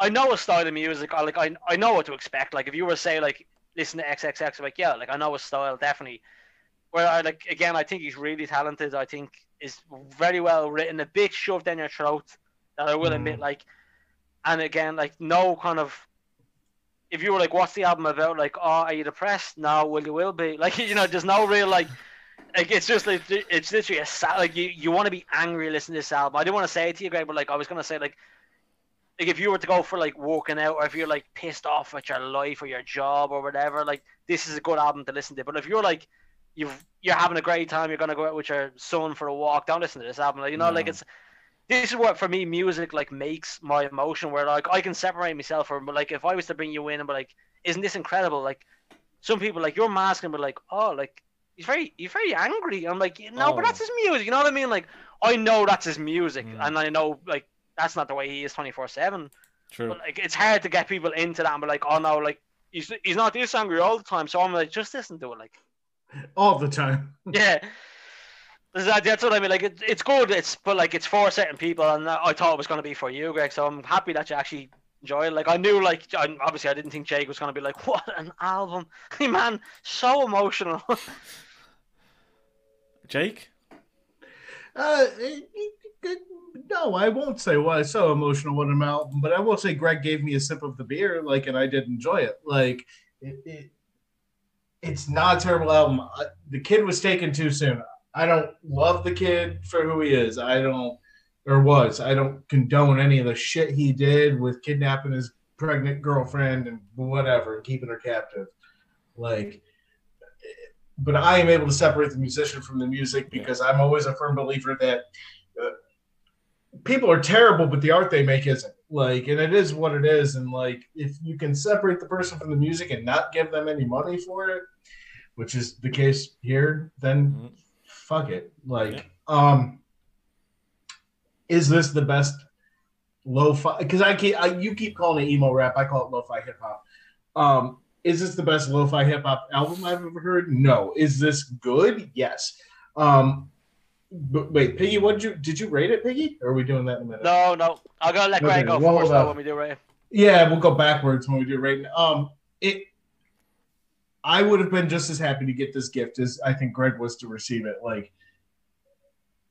I know a style of music. I like I I know what to expect. Like if you were to say like listen to XXX, I'm like yeah, like I know his style definitely. Where I like again, I think he's really talented. I think is very well written. A bit shoved down your throat that I will Mm. admit. Like, and again, like no kind of. If you were like, "What's the album about?" Like, "Oh, are you depressed?" No, well, you will be. (laughs) Like, you know, there's no real like. Like it's just like it's literally a sad like you, you want to be angry listening to this album. I didn't want to say it to you, Greg, but like I was gonna say like like if you were to go for like walking out or if you're like pissed off at your life or your job or whatever, like this is a good album to listen to. But if you're like you've you're having a great time, you're gonna go out with your son for a walk, don't listen to this album. Like, you know, like it's this is what for me music like makes my emotion where like I can separate myself from but like if I was to bring you in and be like, isn't this incredible? Like some people like you're masking but like, oh like he's very he's very angry. I'm like, no, but Oh. that's his music, you know what I mean? Like I know that's his music Mm. and I know like that's not the way he is twenty four seven. True. But like it's hard to get people into that and be like, oh no, like he's he's not this angry all the time. So I'm like, just listen to it, like all the time. yeah. That- That's what I mean. Like it, it's good. It's but like it's for certain people, and I thought it was going to be for you, Greg. So I'm happy that you actually enjoy it. Like I knew, like I, obviously I didn't think Jake was going to be like, (laughs) what an album, (laughs) hey, man, so emotional. (laughs) Jake? Uh, it- it- it- no, I won't say why it's so emotional with an album, but I will say Greg gave me a sip of the beer, like, and I did enjoy it. Like, it, it it's not a terrible album. The kid was taken too soon. I don't love the kid for who he is. I don't, or was. I don't condone any of the shit he did with kidnapping his pregnant girlfriend and whatever, and keeping her captive. Like, but I am able to separate the musician from the music because I'm always a firm believer that uh, people are terrible, but the art they make isn't. Like, and it is what it is. And like, if you can separate the person from the music and not give them any money for it, which is the case here, then Mhm. fuck it. Like, um, is this the best lo-fi? Because I keep I, you keep calling it emo rap, I call it lo-fi hip hop. Um, is this the best lo-fi hip hop album I've ever heard? No. Is this good? Yes. Um, but wait, Piggy, what did you did you rate it, Piggy? Or are we doing that in a minute? no, no, I'll go let Greg Okay, go well, first hold though, when we do right. Yeah, we'll go backwards when we do rating. Um, it. I would have been just as happy to get this gift as I think Greg was to receive it. Like,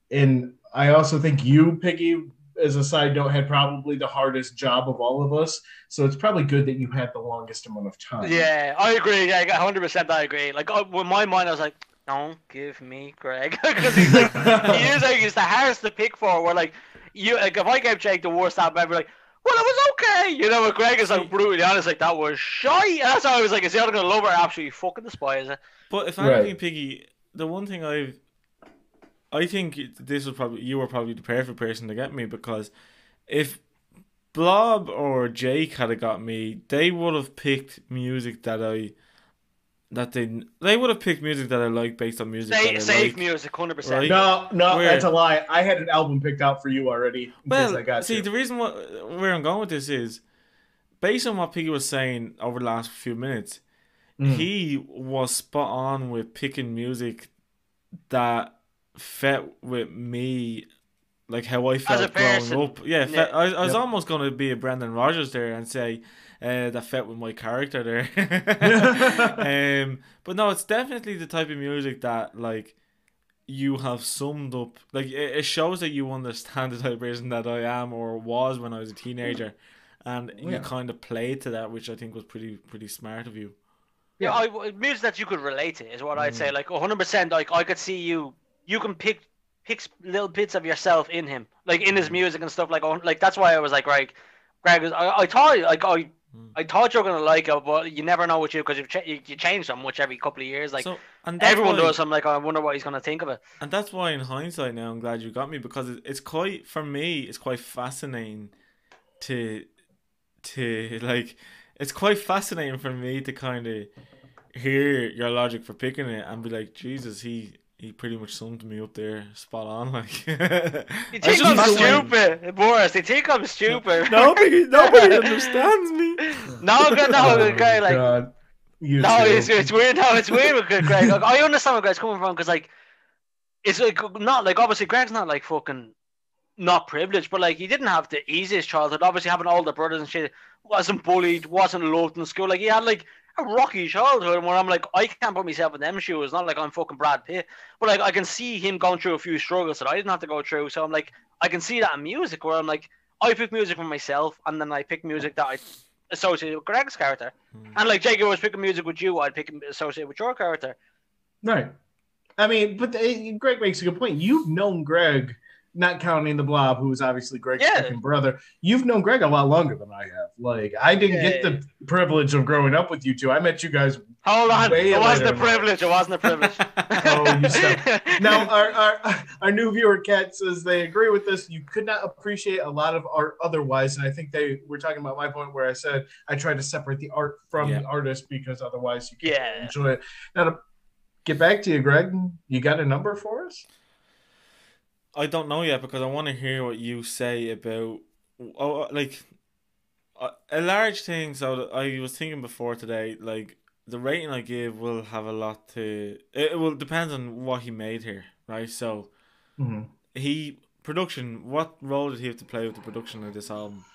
and I also think you, Piggy, as a side note, had probably the hardest job of all of us. So it's probably good that you had the longest amount of time. Yeah, I agree. Yeah, hundred percent. I agree. Like uh, with my mind, I was like, don't give me Greg (laughs) because he's like he is like he's the hardest to pick for. Where like you like if I gave Jake the worst album ever, like well it was okay, you know. But Greg is like brutally honest, like that was shite. And that's how I was like, is he either gonna love it or absolutely fucking despise it? But if Right. anything, Piggy, the one thing I've, I think this was probably you were probably the perfect person to get me because if Blob or Jake had got me, they would have picked music that I, that they they would have picked music that I like based on music Sa- that I save like. music, hundred percent. Right. No, no, Where? that's a lie. I had an album picked out for you already. Well, I got see, you. the reason what, where I'm going with this is, based on what Piggy was saying over the last few minutes, Mm. he was spot on with picking music that fit with me, like how I felt growing person. up. Yeah, Yeah. fit- I, I was Yep. almost going to be a Brendan Rodgers there and say uh, that fit with my character there. (laughs) (laughs) um, but no, it's definitely the type of music that like you have summed up. Like it, it shows that you understand the type of person that I am or was when I was a teenager. And you kind of played to that, which I think was pretty pretty smart of you. Yeah, I, music that you could relate to is what I'd say. Like 100. percent Like I could see you. You can pick pick little bits of yourself in him, like in his music and stuff. Like oh, like that's why I was like, right, Greg. was- I, I thought like I. Mm. I thought you were gonna like it, but you never know with you because you've ch- you, you change so much every couple of years. Like so, and everyone why, does. I'm like, I wonder what he's gonna think of it. and that's why in hindsight now I'm glad you got me because it, it's quite for me it's quite fascinating to to (laughs) like it's quite fascinating for me to kind of hear your logic for picking it and be like Jesus he he pretty much summed me up there spot on (laughs) like You I think I'm fascinating. stupid, Boris? They think I'm stupid. (laughs) nobody nobody (laughs) understands me no, good, no, Oh, okay, like God. You No, too. it's, it's weird. No, it's weird with Greg. Like, I understand where Greg's coming from because, like, it's like not like obviously Greg's not like fucking not privileged, but like he didn't have the easiest childhood. Obviously, having older brothers and shit, wasn't bullied, wasn't loved in school. Like he had like a rocky childhood where I'm like, I can't put myself in them shoes. Not like I'm fucking Brad Pitt, but like I can see him going through a few struggles that I didn't have to go through. So I'm like, I can see that in music where I'm like, I pick music for myself, and then I pick music that I associate with Greg's character. Hmm. And like Jake, I was picking music with you, I'd pick associate with your character. Right. I mean, but the, Greg makes a good point. You've known Greg not counting the Blob, who is obviously Greg's Yeah. second brother. You've known Greg a lot longer than I have. Like I didn't Yeah, get the privilege of growing up with you two. I met you guys. Hold on, Way it wasn't a later in life. privilege. It wasn't a privilege. (laughs) Oh, you stop. Now (laughs) our, our our new viewer Kat says they agree with this. You could not appreciate a lot of art otherwise, and I think they were talking about my point where I said I tried to separate the art from Yeah. the artist because otherwise you can't Yeah. enjoy it. Now to get back to you, Greg, you got a number for us? I don't know yet because I want to hear what you say about oh like a, a large thing. So I was thinking before today, like the rating I give will have a lot to. It will depends on what he made here, right? So Mhm. he production. What role did he have to play with the production of this album?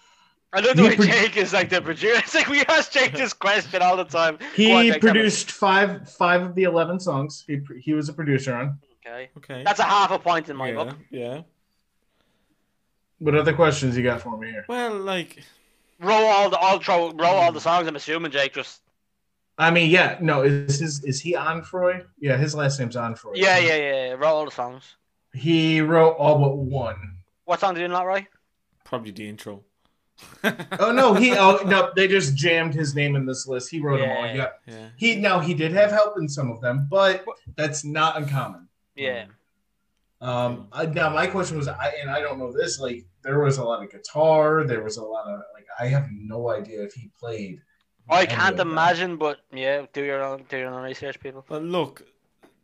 I love the He way pro- Jake is like the producer. (laughs) It's like we ask Jake this question all the time. Go on, He Jake, produced five five of the eleven songs. He he was a producer on. Okay, Okay. that's a half a point in my yeah, book. yeah. What other questions you got for me here? Well, like Roll all the all throw roll all the songs. I'm assuming Jake just I mean, yeah, no, is his is he Onfroy? Yeah, his last name's Onfroy. yeah yeah yeah roll all the songs. He wrote all but one. What song did you not write? probably the intro. (laughs) Oh no, he oh no, they just jammed his name in this list. He wrote them all. Yeah. Yeah. Yeah. He now he did have help in some of them, but that's not uncommon. Yeah. Um, I, now my question was, I and I don't know this. Like, there was a lot of guitar. There was a lot of like, I have no idea if he played. I can't of that. imagine, but yeah, do your own do your own research, people. But look,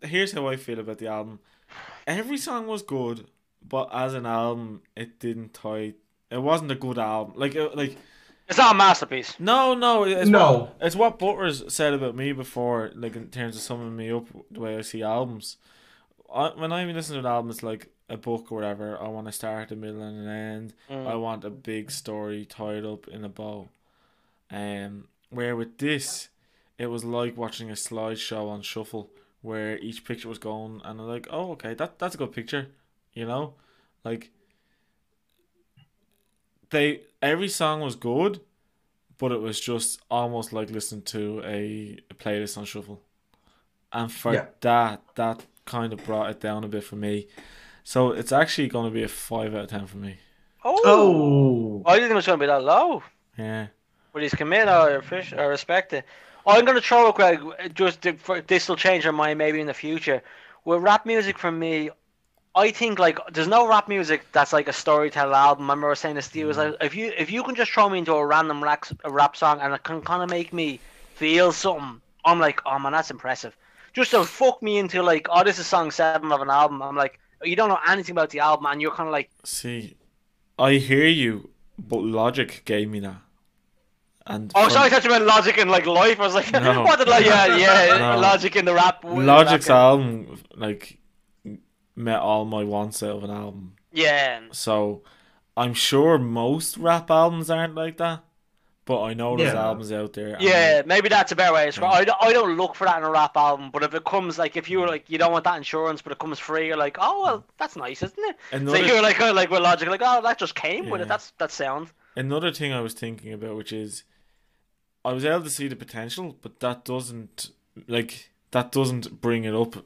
here's how I feel about the album. Every song was good, but as an album, it didn't tie. It wasn't a good album. Like, it, like It's not a masterpiece. no, no. It's No. What, it's what Butters said about me before. Like in terms of summing me up the way I see albums. I, when I listen to an album, it's like a book or whatever. I want to start, a middle, and an end. Mm. I want a big story tied up in a bow. Um, where with this, it was like watching a slideshow on shuffle, where each picture was going, and I'm like, oh, okay, that that's a good picture, you know, like they every song was good, but it was just almost like listening to a, a playlist on shuffle, and for Yeah. that, that kind of brought it down a bit for me. So it's actually going to be a five out of ten for me. Oh. Oh, I didn't think it was gonna be that low. Yeah. But he's commit or fish or respect it. I'm gonna throw it, Greg. Just to, this will change our mind maybe in the future. With rap music, for me, I think like there's no rap music that's like a storyteller album. I remember saying this to you, was mm. like if you if you can just throw me into a random rap, a rap song and it can kind of make me feel something, I'm like, oh man, that's impressive. Just to fuck me into like, oh, this is song seven of an album. I'm like, you don't know anything about the album, and you're kind of like, See, I hear you, but Logic gave me that. And oh, from- sorry, I thought you meant Logic in like life. I was like, (laughs) No. what did like, yeah, yeah, (laughs) No. Logic in the rap. Logic's rap- album like met all my wants out of an album. Yeah. So I'm sure most rap albums aren't like that, but I know there's Yeah. albums out there. and Yeah, maybe that's a better way to describe. Yeah. I, don't, I don't look for that in a rap album, but if it comes like if you were like you don't want that insurance, but it comes free, you're like, oh well, that's nice, isn't it? Another, so you're like, uh, like with logic, like oh that just came with it. That's that sound. another thing I was thinking about, which is, I was able to see the potential, but that doesn't like that doesn't bring it up.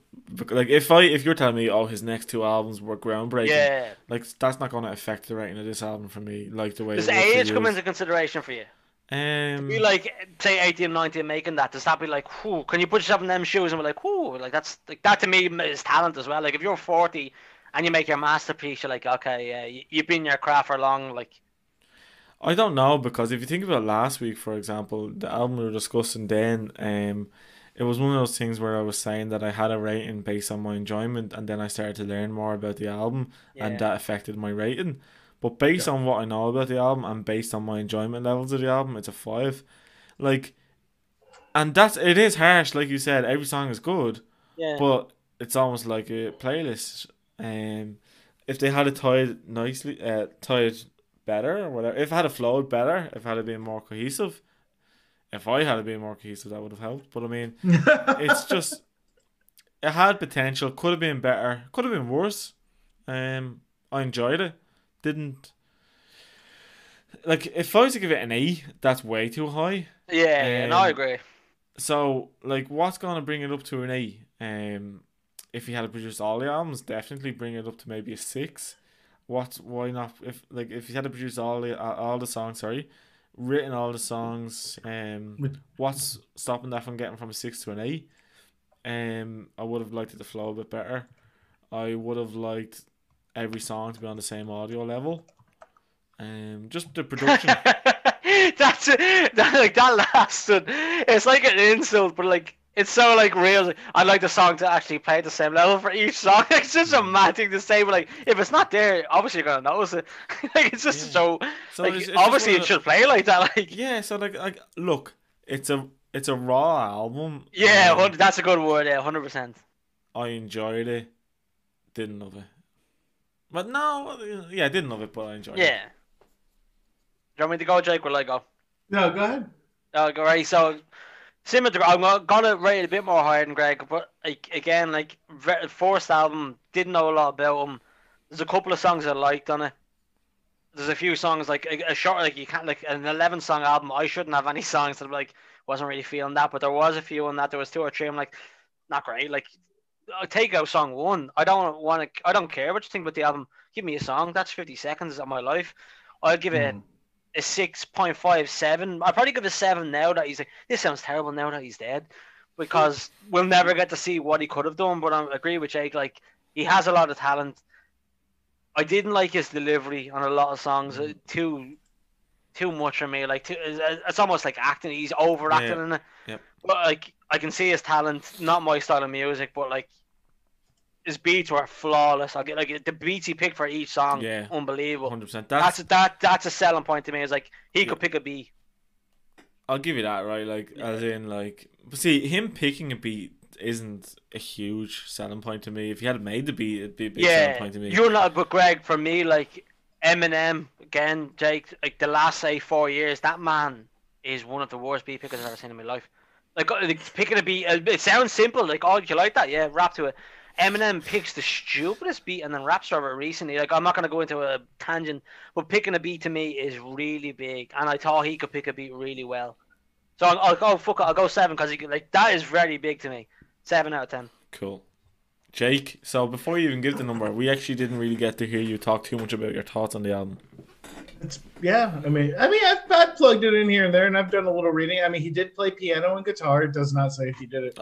Like if I if you're telling me, oh, his next two albums were groundbreaking, Yeah. like that's not going to affect the rating of this album for me. Like the way Does it would age come into consideration for you? Um, Be like, say 18, 19 making that. Does that be like, whoo? Can you put yourself in them shoes and be like, whoo? Like that's like that to me is talent as well. Like if you're 40 and you make your masterpiece, you're like, okay, yeah, you, you've been in your craft for long. Like, I don't know because if you think about last week, for example, the album we were discussing then, um, it was one of those things where I was saying that I had a rating based on my enjoyment, and then I started to learn more about the album, and that affected my rating. But based on what I know about the album and based on my enjoyment levels of the album, it's a five. Like, and that's it is harsh, like you said. Every song is good, yeah, but it's almost like a playlist. Um, if they had it tied nicely, uh, tied better or whatever, if it had it flowed better, if it had it been more cohesive, if I had it been more cohesive, that would have helped. But I mean, (laughs) it's just it had potential. Could have been better. Could have been worse. Um, I enjoyed it. Didn't like if I was to give it an E, that's way too high. yeah, yeah. No, I um, agree. So, like, what's going to bring it up to an E? Um, if he had produced all the albums, definitely bring it up to maybe a six. what? Why not? If like if he had to produce all the uh, all the songs, sorry, written all the songs, um, what's stopping that from getting from a six to an eight? Um, I would have liked it to flow a bit better. I would have liked every song to be on the same audio level. Um, just the production. (laughs) That's it. That, like that last one. It's like an insult, but like it's so like real. I'd like the song to actually play at the same level for each song. (laughs) It's just a mad thing to say, but like if it's not there, obviously you're gonna notice it. (laughs) like it's just Yeah. so. So like, it's- it's obviously it should play like that. Like yeah, so like like look, it's a it's a raw album. yeah, Um, that's a good word. Yeah, hundred percent. I enjoyed it. Didn't love it. But no, yeah, I didn't love it, but I enjoyed it. Yeah. Do you want me to go, Jake? Will I go? No, go ahead. Uh, go right. So, similar to I'm gonna rate it a bit more higher than Greg, but like again, like ve- first album, didn't know a lot about him. There's a couple of songs I liked on it. There's a few songs like a, a short, like you can't like an 11 song album. I shouldn't have any songs that like wasn't really feeling that, but there was a few on that. There was two or three. I'm like, not great. Like, I'll take out song one. I don't want to. I don't care what you think about the album. Give me a song. That's 50 seconds of my life. I'll give it Mm. a six point five seven. I'd probably give it a seven now that he's like this sounds terrible now that he's dead. Because we'll never get to see what he could have done, but I agree with Jake, like he has a lot of talent. I didn't like his delivery on a lot of songs. uh, Too too much for me. Like too, it's it's almost like acting. He's overacting Yeah. in it. Yep. But like I can see his talent. Not my style of music, but like his beats were flawless. I get like the beats he picked for each song. Yeah. Unbelievable. hundred percent. That's that that's a selling point to me. Is like he Yeah. could pick a beat. I'll give you that right. Like as in like, but see him picking a beat isn't a huge selling point to me. If he had made the beat, it'd be a big selling Yeah, point to me. you're not. But Greg, for me, like Eminem again, Jake, like the last say four years, that man is one of the worst beat pickers I've ever seen in my life. Like, uh, like picking a beat, uh, it sounds simple. Like, oh, you like that? Yeah, rap to it. Eminem picks the stupidest beat and then raps over it recently. Like, I'm not gonna go into a tangent, but picking a beat to me is really big, and I thought he could pick a beat really well. So I'll, I'll go fuck it. I'll go seven because like that is very big to me. Seven out of ten. Cool. Jake, so before you even give the number, we actually didn't really get to hear you talk too much about your thoughts on the album. It's yeah. I mean, I mean, I've, I've plugged it in here and there, and I've done a little reading. I mean, he did play piano and guitar. It does not say if he did it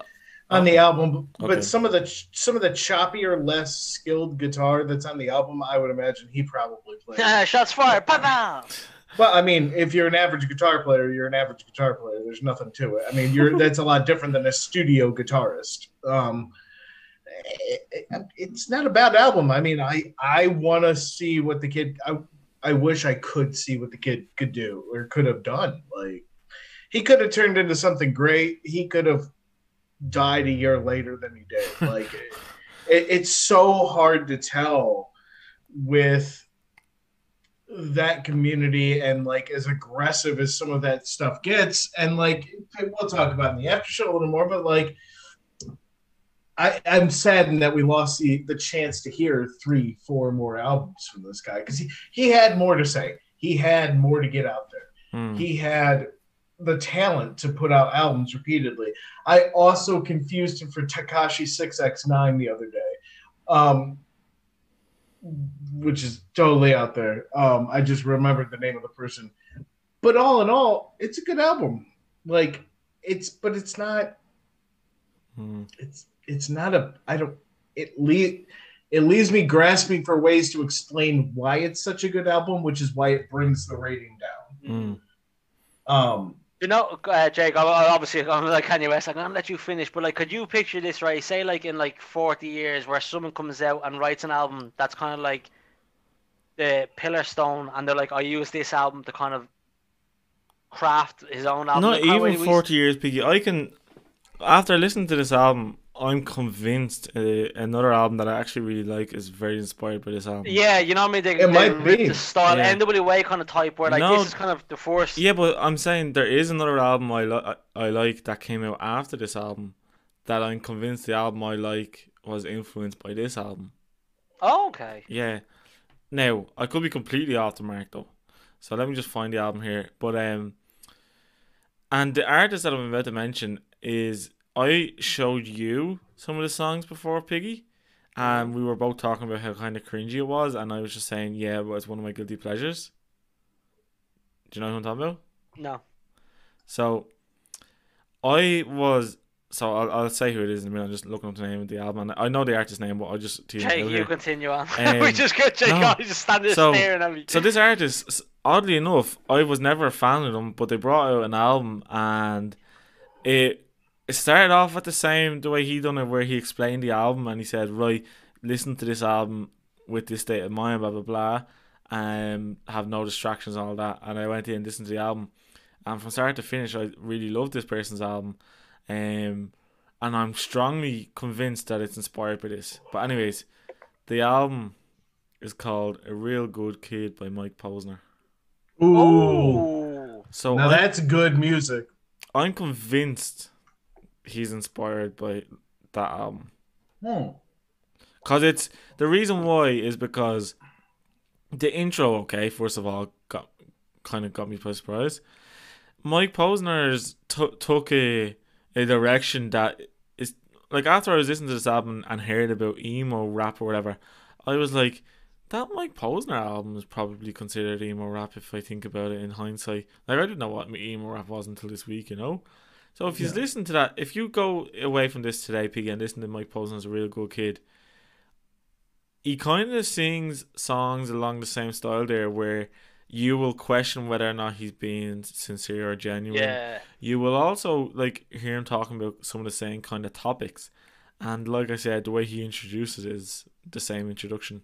on the album, but Okay. some of the some of the choppier, less skilled guitar that's on the album, I would imagine he probably played. (laughs) Shots fired. Pow! But I mean, if you're an average guitar player, you're an average guitar player. There's nothing to it. I mean, you're (laughs) that's a lot different than a studio guitarist. Um, it- it- it's not a bad album. I mean, I I want to see what the kid. I I wish I could see what the kid could do or could have done. Like he could have turned into something great. He could have died a year later than he did. (laughs) Like it, it's so hard to tell with that community and like as aggressive as some of that stuff gets and like we'll talk about in the after show a little more but like I, I'm saddened that we lost the, the chance to hear three, four more albums from this guy because he, he had more to say. He had more to get out there. Hmm. He had the talent to put out albums repeatedly. I also confused him for Tekashi 6ix9ine the other day, um, which is totally out there. Um, I just remembered the name of the person. But all in all, it's a good album. Like it's, but it's not. Hmm. It's it's not a. I don't. It le- It leaves me grasping for ways to explain why it's such a good album, which is why it brings the rating down. Hmm. Um, You know, uh, Jake. I, I obviously, I'm like Kanye West. I'm gonna let you finish, but like, could you picture this, right? Say, like in like 40 years, where someone comes out and writes an album that's kind of like the pillar stone, and they're like, I use this album to kind of craft his own album. Not Like, how even we- forty years, Piggy. I can. After listening to this album, I'm convinced uh, another album that I actually really like is very inspired by this album. Yeah, you know what I mean. They, It they might be. the style, Yeah. NWA kind of type, where like No. this is kind of the first. Yeah, but I'm saying there is another album I li- I like that came out after this album that I'm convinced the album I like was influenced by this album. Oh, okay. Yeah. Now I could be completely off the mark though, so let me just find the album here. But um, and the artist that I'm about to mention is I showed you some of the songs before Piggy, and we were both talking about how kind of cringy it was, and I was just saying, yeah, well, it's one of my guilty pleasures. Do you know who I'm talking about? No. So, I was. So I'll, I'll say who it is in a minute. I'm just looking up the name of the album. And I know the artist name, but I'll just Jake, you here. continue on. (laughs) Um, we just got Jake no. on. He's just standing So- staring at me. So this artist, oddly enough, I was never a fan of them, but they brought out an album and it it started off with the same the way he done it, where he explained the album and he said, "Right, listen to this album with this state of mind, blah blah blah, um, have no distractions and all that." And I went in and listened to the album, and from start to finish, I really loved this person's album, um, and I'm strongly convinced that it's inspired by this. But anyways, the album is called "A Real Good Kid" by Mike Posner. Ooh. Ooh. So Now I'm, that's good music. I'm convinced he's inspired by that album. Hmm. Cause it's the reason why is because the intro, okay, first of all, got kind of got me by surprise. Mike Posner's t- took a a direction that is like after I was listening to this album and heard about emo rap or whatever, I was like, that Mike Posner album is probably considered emo rap if I think about it in hindsight. Like I didn't know what emo rap was until this week, you know. So if you Yeah. listen to that, if you go away from this today, Piggy, and listen to Mike Posner's a real good kid, he kind of sings songs along the same style there where you will question whether or not he's being sincere or genuine. Yeah. You will also like hear him talking about some of the same kind of topics. And like I said, the way he introduces it is the same introduction.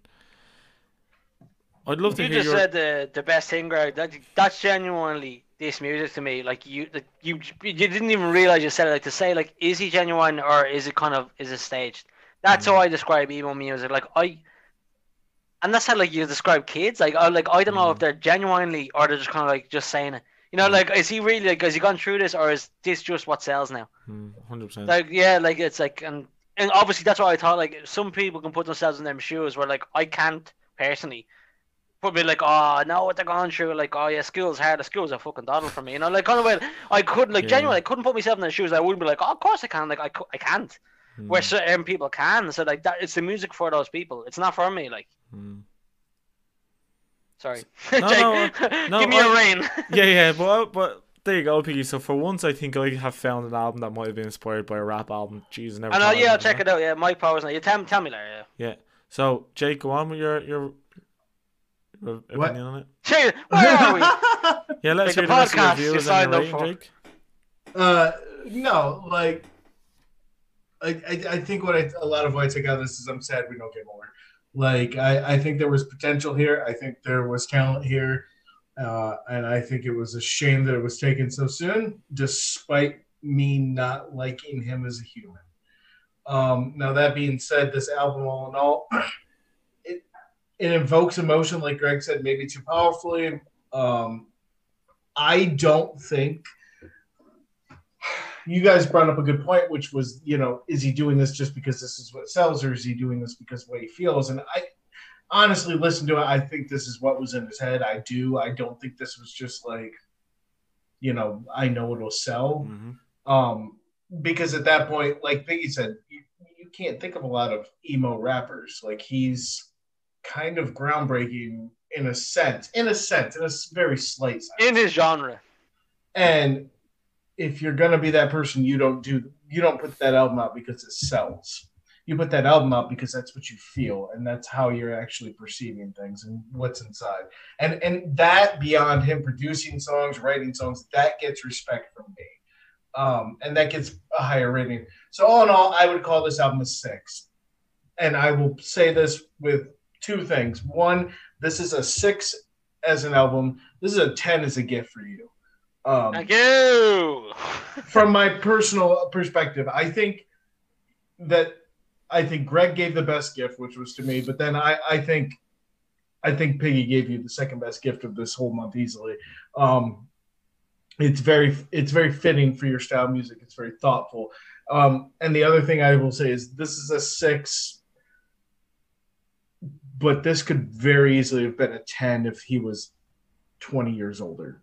I'd love to You hear just your said the the best thing, Greg. That that's genuinely this music to me. Like you, like you, you didn't even realize you said it. Like to say, like, is he genuine or is it kind of is it staged? That's Mm. how I describe emo music. Like I, and that's how like you describe kids. Like I, like I don't know if Mm. they're genuinely or they're just kind of like just saying it. You know, Mm. like is he really like has he gone through this or is this just what sells now? Hundred percent. Like yeah, like it's like and and obviously that's why I thought like some people can put themselves in them shoes where like I can't personally. Be like, oh, I know what they're going through. Like, oh yeah, school's hard. The school's a fucking doddle for me. You know, like kind of way. I couldn't like Yeah. genuinely, I couldn't put myself in their shoes. I wouldn't be like, oh, of course I can. Like, I, I can't. Hmm, Where certain people can. So like that, it's the music for those people. It's not for me. Like, hmm. sorry, (laughs) No, Jake, no, no, give me I- a rain. (laughs) yeah, yeah, but uh, but there you go, Piggy. So for once, I think I have found an album that might have been inspired by a rap album. Jeez, never. I know. Yeah, I'll check it out. Yeah, Mike Powers. Now, you tell, tell me later. Yeah. know? So Jake, go on with your your, your What? opinion on it. Jake, (laughs) where are we? Yeah, let's Like hear the the rest of podcast you your and your up rating, for. Jake. Uh, no, like, I, I, I think what I, a lot of what I take out of this is I'm sad we don't get more. Like, I, I think there was potential here. I think there was talent here. Uh, and I think it was a shame that it was taken so soon, despite me not liking him as a human. Um, now, that being said, this album, all in all, (clears throat) it, invokes emotion, like Greg said, maybe too powerfully. Um, I don't think you guys brought up a good point, which was, you know, is he doing this just because this is what sells, or is he doing this because of what he feels? And I honestly listen to it. I think this is what was in his head. I do. I don't think this was just like, you know, I know it'll sell. Mhm. Um, because at that point, like Piggy said, you, you can't think of a lot of emo rappers. Like he's kind of groundbreaking in a sense, in a sense, in a very slight sense. In his genre. And if you're gonna be that person, you don't do you don't put that album out because it sells. You put that album out because that's what you feel and that's how you're actually perceiving things and what's inside. And and that beyond him producing songs, writing songs, that gets respect from me. Um, and that gets a higher rating. So all in all, I would call this album a six. And I will say this with two things. One, this is a six as an album. This is a ten as a gift for you. Um, Thank you. from my personal perspective, I think that I think Greg gave the best gift, which was to me. But then I, I think, I think Piggy gave you the second best gift of this whole month easily. Um, it's very, it's very fitting for your style of music. It's very thoughtful. Um, and the other thing I will say is this is a six, but this could very easily have been a ten if he was twenty years older.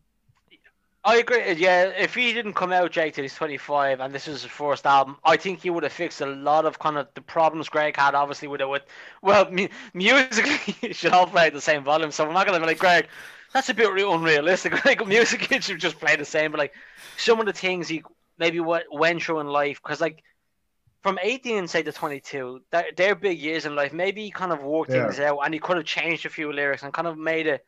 I agree. Yeah, if he didn't come out, Jake, till he's 25, and this was his first album, I think he would have fixed a lot of kind of the problems Greg had, obviously, with it. With well, mu- musically, (laughs) should all play at the same volume. So I'm not gonna be like Greg. That's a bit re- unrealistic. (laughs) Like music, it should just play the same. But like some of the things he maybe went through in life, because like from 18 say to 22, they're, they're big years in life. Maybe he kind of worked Yeah. things out, and he could have changed a few lyrics and kind of made it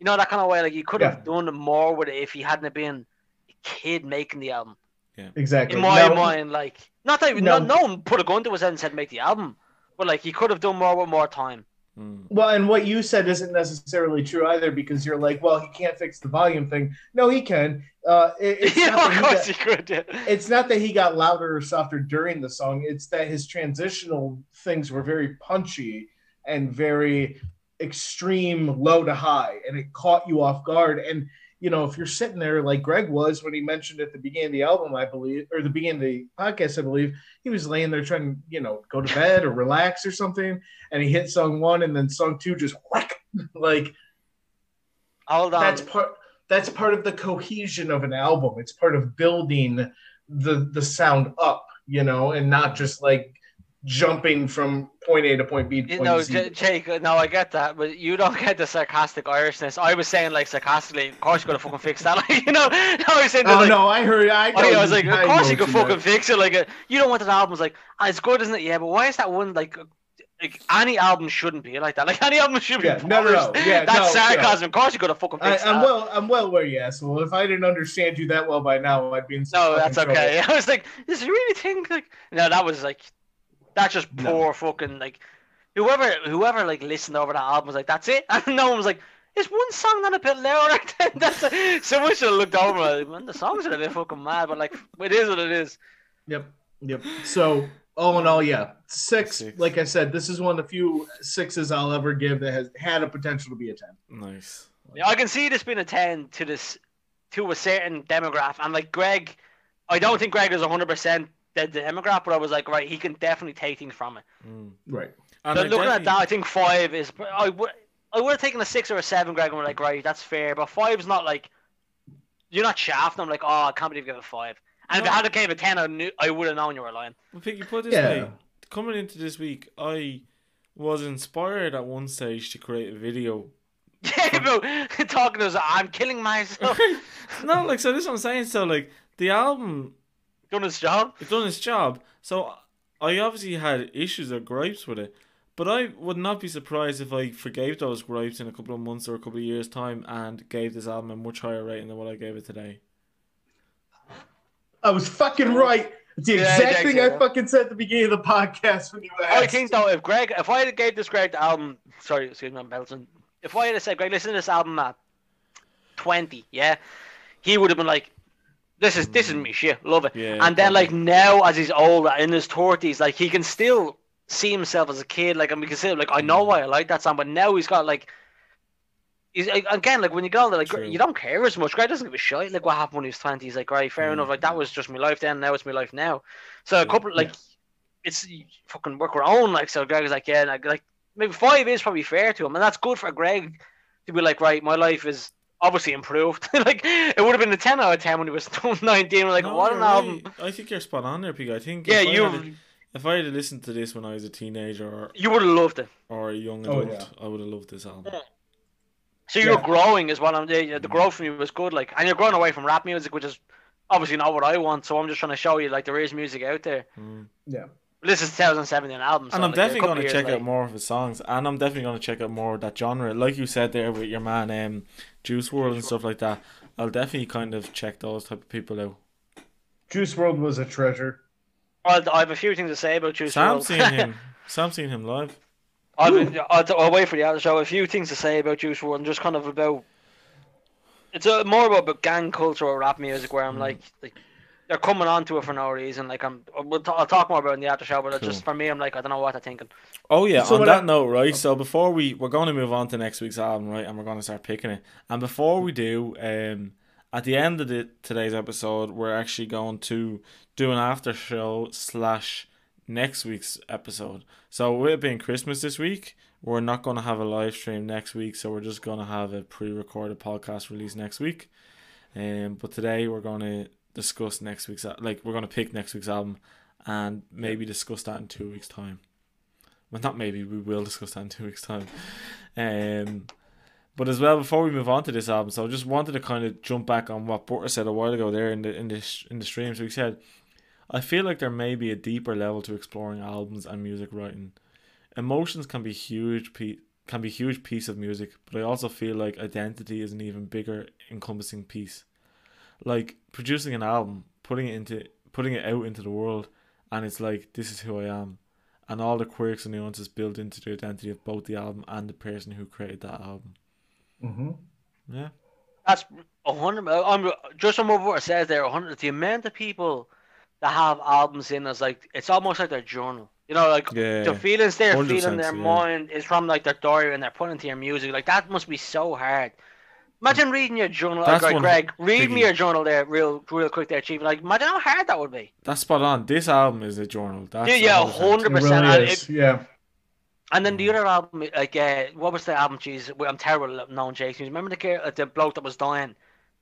you know that kind of way. Like he could have done more with it if he hadn't have been a kid making the album. Yeah. Exactly. In my Now- mind, like not that No. no, no one put a gun to his head and said make the album, but like he could have done more with more time. Mm. Well, and what you said isn't necessarily true either because you're like, well, he can't fix the volume thing. No, he can. Uh, it- it's, (laughs) yeah, not of that he course got, he could. Yeah. it's not that he got louder or softer during the song. It's that his transitional things were very punchy and very extreme low to high, and it caught you off guard. And you know, if you're sitting there like Greg was when he mentioned at the beginning of the album, I believe, or the beginning of the podcast, I believe, he was laying there trying to, you know, go to bed or relax or something, and he hit song one, and then song two just whack, (laughs) like Hold on. that's part. That's part of the cohesion of an album. It's part of building the the sound up, you know, and not just like jumping from point A to point B to You point Z. J- Jake, no, I get that, but you don't get the sarcastic Irishness. I was saying, like, sarcastically, of course you could have fucking fixed that. (laughs) Like, you know, (laughs) I was saying, that, oh like, no, I heard. I, I, I was like, of course you could fucking meant. fix it. Like, uh, you don't want an album. It's like, ah, it's good, isn't it? Yeah, but why is that one like? Like any album shouldn't be like that. Like (laughs) any album should be. Yeah, no, no, no. Yeah, that's no, no. sarcasm. Of course you could have fucking I, I'm that. well. I'm well aware, you asshole. If I didn't understand you that well by now, I'd be in no, that's trouble. okay. I was like, does he really think like? No, that was like, that's just No. poor fucking like. Whoever, whoever like listened over that album was like, that's it, (laughs) and no one was like. Is one song not a bit louder? That's a, someone should have looked over. Like, Man, the songs are a bit fucking mad, but like, it is what it is. Yep. Yep. So all in all, yeah, six, Six. Like I said, this is one of the few sixes I'll ever give that has had a potential to be a ten. Nice. Yeah, I can see this being a ten to this to a certain demographic. And like Greg, I don't think Greg is hundred percent the demographic, but I was like, right, he can definitely take things from it. Mm. Right. And But I looking at that, I think five is. I would I would have taken a six or a seven, Greg, and we're like, right, that's fair. But five's not like you're not shafting. I'm like, oh, I can't believe you gave a five. And if No. I had gave it a ten, I knew I would have known you were lying. Well, Piggy, put this Yeah. way. Coming into this week, I was inspired at one stage to create a video. (laughs) Yeah, but (laughs) talking to us, I'm killing myself. (laughs) no, like so. This is what I'm saying. So, like the album, Done his job. it done his job. So I obviously had issues or gripes with it, but I would not be surprised if I forgave those gripes in a couple of months or a couple of years time and gave this album a much higher rating than what I gave it today. I was fucking right. It's the Yeah, exact Jack thing said I fucking said at the beginning of the podcast when you asked. I think though, if Greg, if I had gave this Greg the album, sorry, excuse me, I'm Belton. If I had said, Greg, listen to this album at twenty, yeah, he would have been like, "This is this is me shit, love it." Yeah, and then probably. like now, as he's older in his thirties, like he can still see himself as a kid. Like and we can say, like, I know why I like that song, but now he's got like. He's, like, again, like when you get older, like True. you don't care as much. Greg doesn't give a shit. Like what happened when he was twenty, he's like, right, fair Mm. enough. Like that was just my life then. Now it's my life now. So a couple like it's fucking work our own. Like so, Greg is like, yeah, like, like maybe five is probably fair to him, and that's good for Greg to be like, right, my life is obviously improved. (laughs) like it would have been a ten out of ten when he was (laughs) nineteen. We're like, No, what you're an album. I think you're spot on there, Piggy. I think Yeah, if I you had- if I had listened to this when I was a teenager or, you would have loved it. or a young Oh, adult, yeah. I would have loved this album. So you're Yeah. growing as well. I'm the the growth from you was good. Like, and you're growing away from rap music, which is obviously not what I want. So I'm just trying to show you like there is music out there. Mm. Yeah. But this is 2017 album. So and I'm like, definitely going to check late. out more of his songs, and I'm definitely going to check out more of that genre, like you said there with your man, um, Juice WRLD and stuff like that. I'll definitely kind of check those type of people out. Juice WRLD was a treasure. Well, I have a few things to say about Juice Sam's WRLD. seen him. (laughs) Sam's seen him live. I've, I'll, I'll wait for the other show. A few things to say about Juice WRLD, and just kind of about. It's a, more about, about gang culture or rap music where I'm Mm. like, like they're coming onto it for no reason. Like I'm, we'll t- I'll talk more about it in the after show, but it's just for me, I'm like, I don't know what they're thinking. Oh yeah. So on that I- note, right? So before we we're going to move on to next week's album, right? And we're going to start picking it. And before we do, um, at the end of the today's episode, we're actually going to do an after show slash next week's episode. So with it being Christmas this week, we're not going to have a live stream next week. So we're just going to have a pre-recorded podcast release next week. Um, but today we're going to discuss next week's like we're to pick next week's album and maybe discuss that in two weeks time. Well, not maybe we will discuss that in two weeks time. Um, but as well before we move on to this album, so I just wanted to kind of jump back on what Porter said a while ago there in the in the in the stream. So he said, "I feel like there may be a deeper level to exploring albums and music writing. Emotions can be huge pe- can be huge piece of music, but I also feel like identity is an even bigger encompassing piece. Like producing an album, putting it into putting it out into the world, and it's like this is who I am." And all the quirks and nuances built into the identity of both the album and the person who created that album. Mm-hmm. Yeah. That's a hundred. I'm just on what it says there. A hundred. The amount of people that have albums in is like it's almost like their journal. You know, like Yeah. the feelings they're 100%, feeling, their yeah. mind is from like their diary, and they're putting into your music. Like that must be so hard. Imagine reading your journal. That's Like, Greg, read me your journal there, real, real quick there, Chief. Like, imagine how hard that would be. That's spot on. This album is a journal. That's Yeah, yeah, 100%. hundred It percent. really. Yeah. And then the other album, like, uh, what was the album? Jeez, I'm terrible at knowing Jake's music. Remember the girl, uh, the bloke that was dying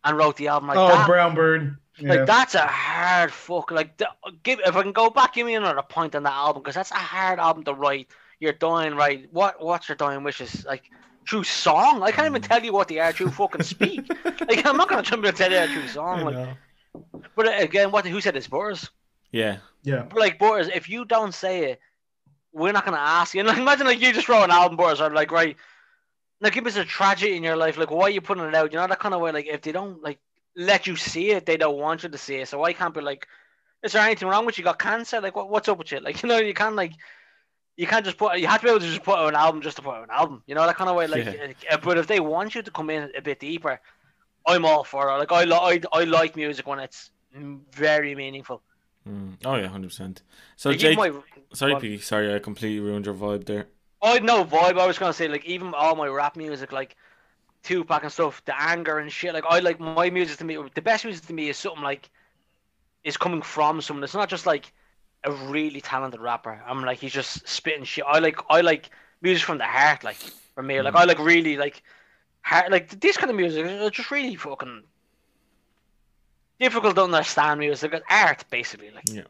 and wrote the album like oh, that? Brown Bird. Yeah. Like that's a hard fuck. Like, the, give if I can go back, give me another point on that album because that's a hard album to write. You're dying, right? What What's your dying wishes? Like through song? I can't even Mm. tell you what they are through fucking speak. (laughs) like I'm not gonna jump in and tell you through song. Like, but uh, again, what who said it's Boris? Yeah. yeah. But like Boris, if you don't say it, we're not gonna ask you. And (laughs) like, imagine like you just throw an album, Boris, or like right, like if it's a tragedy in your life, like why are you putting it out? You know that kind of way. Like if they don't like let you see it, they don't want you to see it. So I can't be like, is there anything wrong with you? Got cancer? Like what, what's up with you? Like (laughs) you know you can't like. You can't just put. You have to be able to just put out an album just to put out an album. You know that kind of way. Like, Yeah. uh, but if they want you to come in a bit deeper, I'm all for it. Like I, li- I, I like music when it's very meaningful. Mm. Oh yeah, hundred percent. So Like, Jake, my, sorry, what? P, sorry, I completely ruined your vibe there. I no vibe. I was gonna say like even all my rap music, like Tupac and stuff, the anger and shit. Like I like my music to me. The best music to me is something like is coming from someone. It's not just like a really talented rapper. I'm like he's just spitting shit. I like I like music from the heart. Like for me, like I like mm. really like heart. Like this kind of music is just really fucking difficult to understand music. It's art basically. Like Yeah.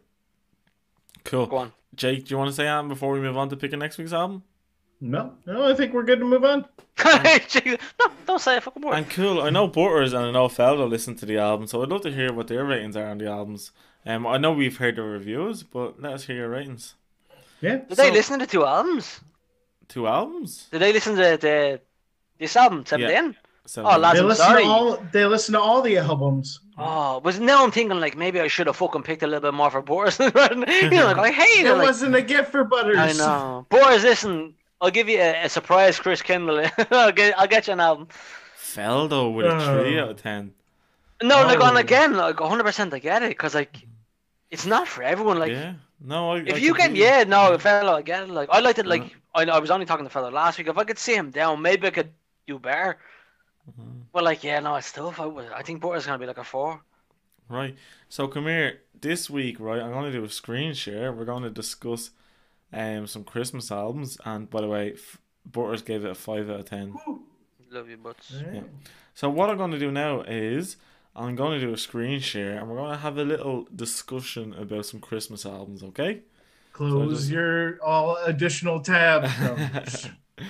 Cool. go on. Jake, do you want to say anything before we move on to picking next week's album? No, no, I think we're good to move on. (laughs) no, don't say a fucking word. And cool, I know Butters and I know Feldo listen to the album, so I'd love to hear what their ratings are on the albums. Um, I know we've heard the reviews, but let us hear your ratings. Yeah. Did they listen to two albums? Two albums? Did they listen to the this album, Seventeen? So Oh, lads, They I'm listen sorry. to all. They listen to all the albums. Oh, was now I'm thinking like maybe I should have fucking picked a little bit more for Boris. (laughs) you know, like I hate It it. Like, wasn't a gift for Butters. I know, Boris. Listen, I'll give you a, a surprise, Chris Kendall. (laughs) I'll get I'll get you an album. Feldo with a Oh. three out of ten. No, like on again, like 100 percent I get it because like it's not for everyone. Like yeah. No, I, if I you can, yeah, no, Feldo, I get it. Like I liked it. Like Uh-huh. I know I was only talking to the fellow last week. If I could see him down, maybe I could do better. Mm-hmm. But like, yeah, no, it's tough. I, would- I think Boris is gonna be like a four. Right. So come here. This week, right, I'm going to do a screen share. We're going to discuss um some Christmas albums. And by the way, F- Butters gave it a 5 out of 10. Love you, butts. Yeah. So what I'm going to do now is I'm going to do a screen share and we're going to have a little discussion about some Christmas albums, okay? Close just- your all additional tabs. No. (laughs)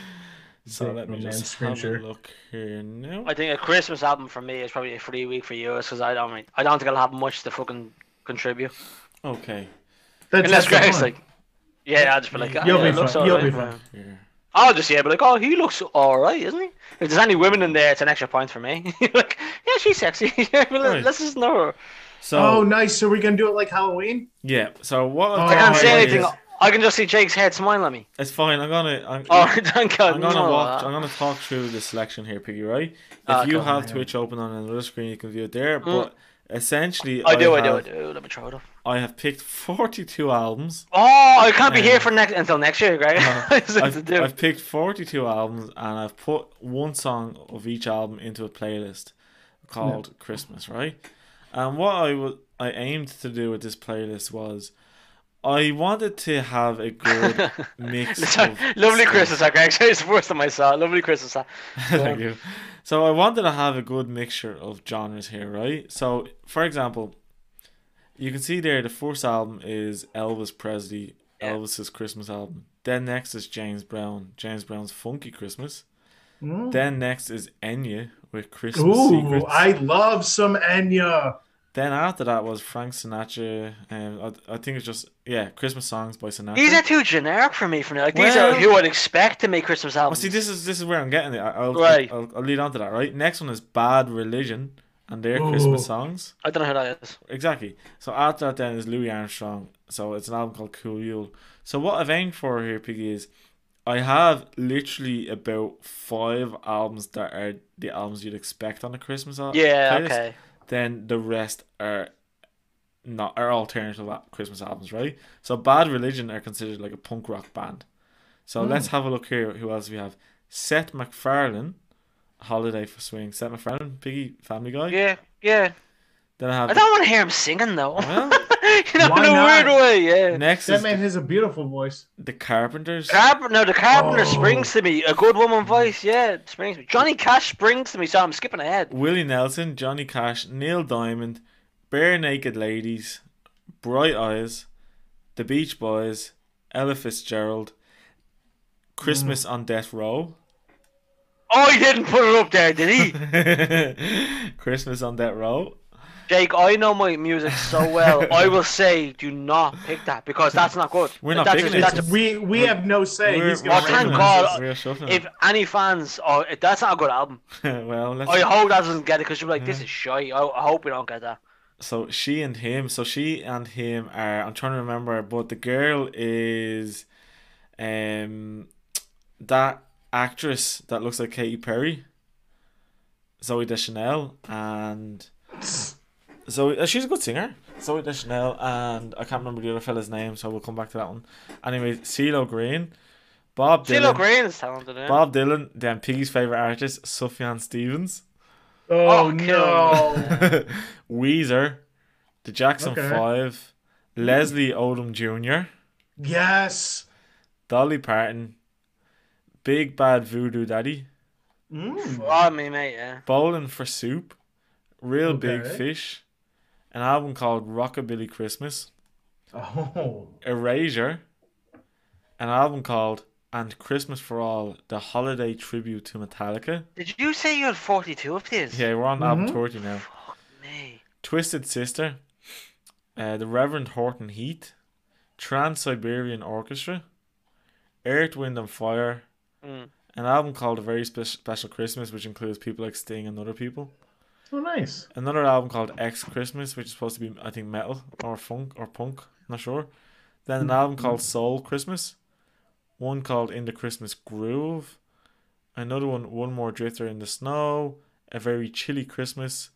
so Big let me man just screen have share. a look here now. I think a Christmas album for me is probably a free week for you because I don't, I don't think I'll have much to fucking contribute. Okay. That's Unless that's the Greg's point. like, yeah, I'll just be like, oh, You'll yeah, be it looks fine. You'll alright, be fine. Here. I'll just yeah, but like, oh, he looks all right, isn't he? If there's any women in there, it's an extra point for me. (laughs) like, yeah, she's sexy. (laughs) Right. let's just know her. So Oh, nice. So we're gonna do it like Halloween. yeah. So what? Oh, I can't say anything. yes. I can just see Jake's head smile at me. It's fine. I'm gonna. I'm, Oh, (laughs) thank God. I'm gonna no. walk. I'm gonna talk through the selection here, Piggy. Right? If Ah, you have Yeah. Twitch open on another screen, you can view it there. Mm. But essentially, I do, I do, I do. Let me try it up. I have picked 42 albums. Oh, I can't be Um, here for next until next year, Greg. Uh, That's what to I've. I've picked 42 albums and I've put one song of each album into a playlist called Christmas, right? And what I would I aimed to do with this playlist was I wanted to have a good (laughs) mix Sorry, Lovely stuff. Christmas hat, (laughs) Greg. It's first time I saw. Lovely Christmas hat. (laughs) Thank you. So I wanted to have a good mixture of genres here, right? So, for example, you can see there the first album is Elvis Presley, Yeah. Elvis's Christmas album. Then next is James Brown, James Brown's Funky Christmas. Mm. Then next is Enya with Christmas Ooh, Secrets. I love some Enya. Then after that was Frank Sinatra, and I, I think it's just yeah, Christmas songs by Sinatra. These are too generic for me for now. Like, these Well- are who I'd expect to make Christmas Well, albums. see, this is this is where I'm getting it. I- I'll, Right. I'll, I'll lead on to that. Right. Next one is Bad Religion and their Christmas songs. I don't know who that is. Exactly. So after that, then is Louis Armstrong. So it's an album called Cool Yule. So what I've aimed for here, Piggy, is I have literally about five albums that are the albums you'd expect on a Christmas album. Yeah, okay. Then the rest are not are alternative Christmas albums, right? So Bad Religion are considered like a punk rock band. So Hmm. let's have a look here. Who else we have? Seth MacFarlane, Holiday for Swing. Seth MacFarlane, Piggy, Family Guy. Yeah, yeah. Then I have I don't want to hear him singing though. Well, you know, why in a not? weird way, yeah. next That is man has a beautiful voice. the Carpenters. Carpenter, no, the Carpenter Oh. springs to me. A good woman voice, yeah, springs to me. Johnny Cash springs to me, so I'm skipping ahead. Willie Nelson, Johnny Cash, Neil Diamond, Barenaked Ladies, Bright Eyes, The Beach Boys, Ella Fitzgerald, Christmas mm. on Death Row, Oh, he didn't put it up there, did he? (laughs) Christmas on Death Row. Jake, I know my music so well. (laughs) I will say, do not pick that because that's not good. We're not that's picking that's it. a- We we have no say. We're- He's we're gonna Oh, thank God. this. We're shuffling if any fans, oh, that's not a good album. (laughs) well, let's I hope that doesn't get it because you're like, this is shy. I, I hope we don't get that. So she and him. So she and him are. I'm trying to remember, but the girl is, um, that actress that looks like Katy Perry. Zooey Deschanel and Zoe. uh, she's a good singer. Zooey Deschanel and I can't remember the other fella's name, so we'll come back to that one. Anyway, CeeLo Green, Bob CeeLo Dylan, Green is talented, yeah. Bob Dylan, then Piggy's favorite artist, Sufjan Stevens. Oh, Oh, no. (laughs) Weezer, the Jackson Okay. Five, Leslie Odom Jr., yes. Dolly Parton, Big Bad Voodoo Daddy, Mm. Oh, me, mate, yeah. Bowling for Soup, Real Big Fish, an album called Rockabilly Christmas, Oh. Erasure, an album called And Christmas for All, the holiday tribute to Metallica. Did you say you had 42 of these? Yeah, we're on album Mhm. 30 now. Fuck me. Twisted Sister, uh, the Reverend Horton Heat, Trans Siberian Orchestra, Earth, Wind and Fire, Mm. an album called A Very Spe- Special Christmas, which includes people like Sting and other people. Oh, nice. Another album called X Christmas, which is supposed to be, I think, metal or funk or punk, not sure. Then an album called Soul Christmas, one called In the Christmas Groove, another one, One More Drifter in the Snow, A Very Chilly Christmas.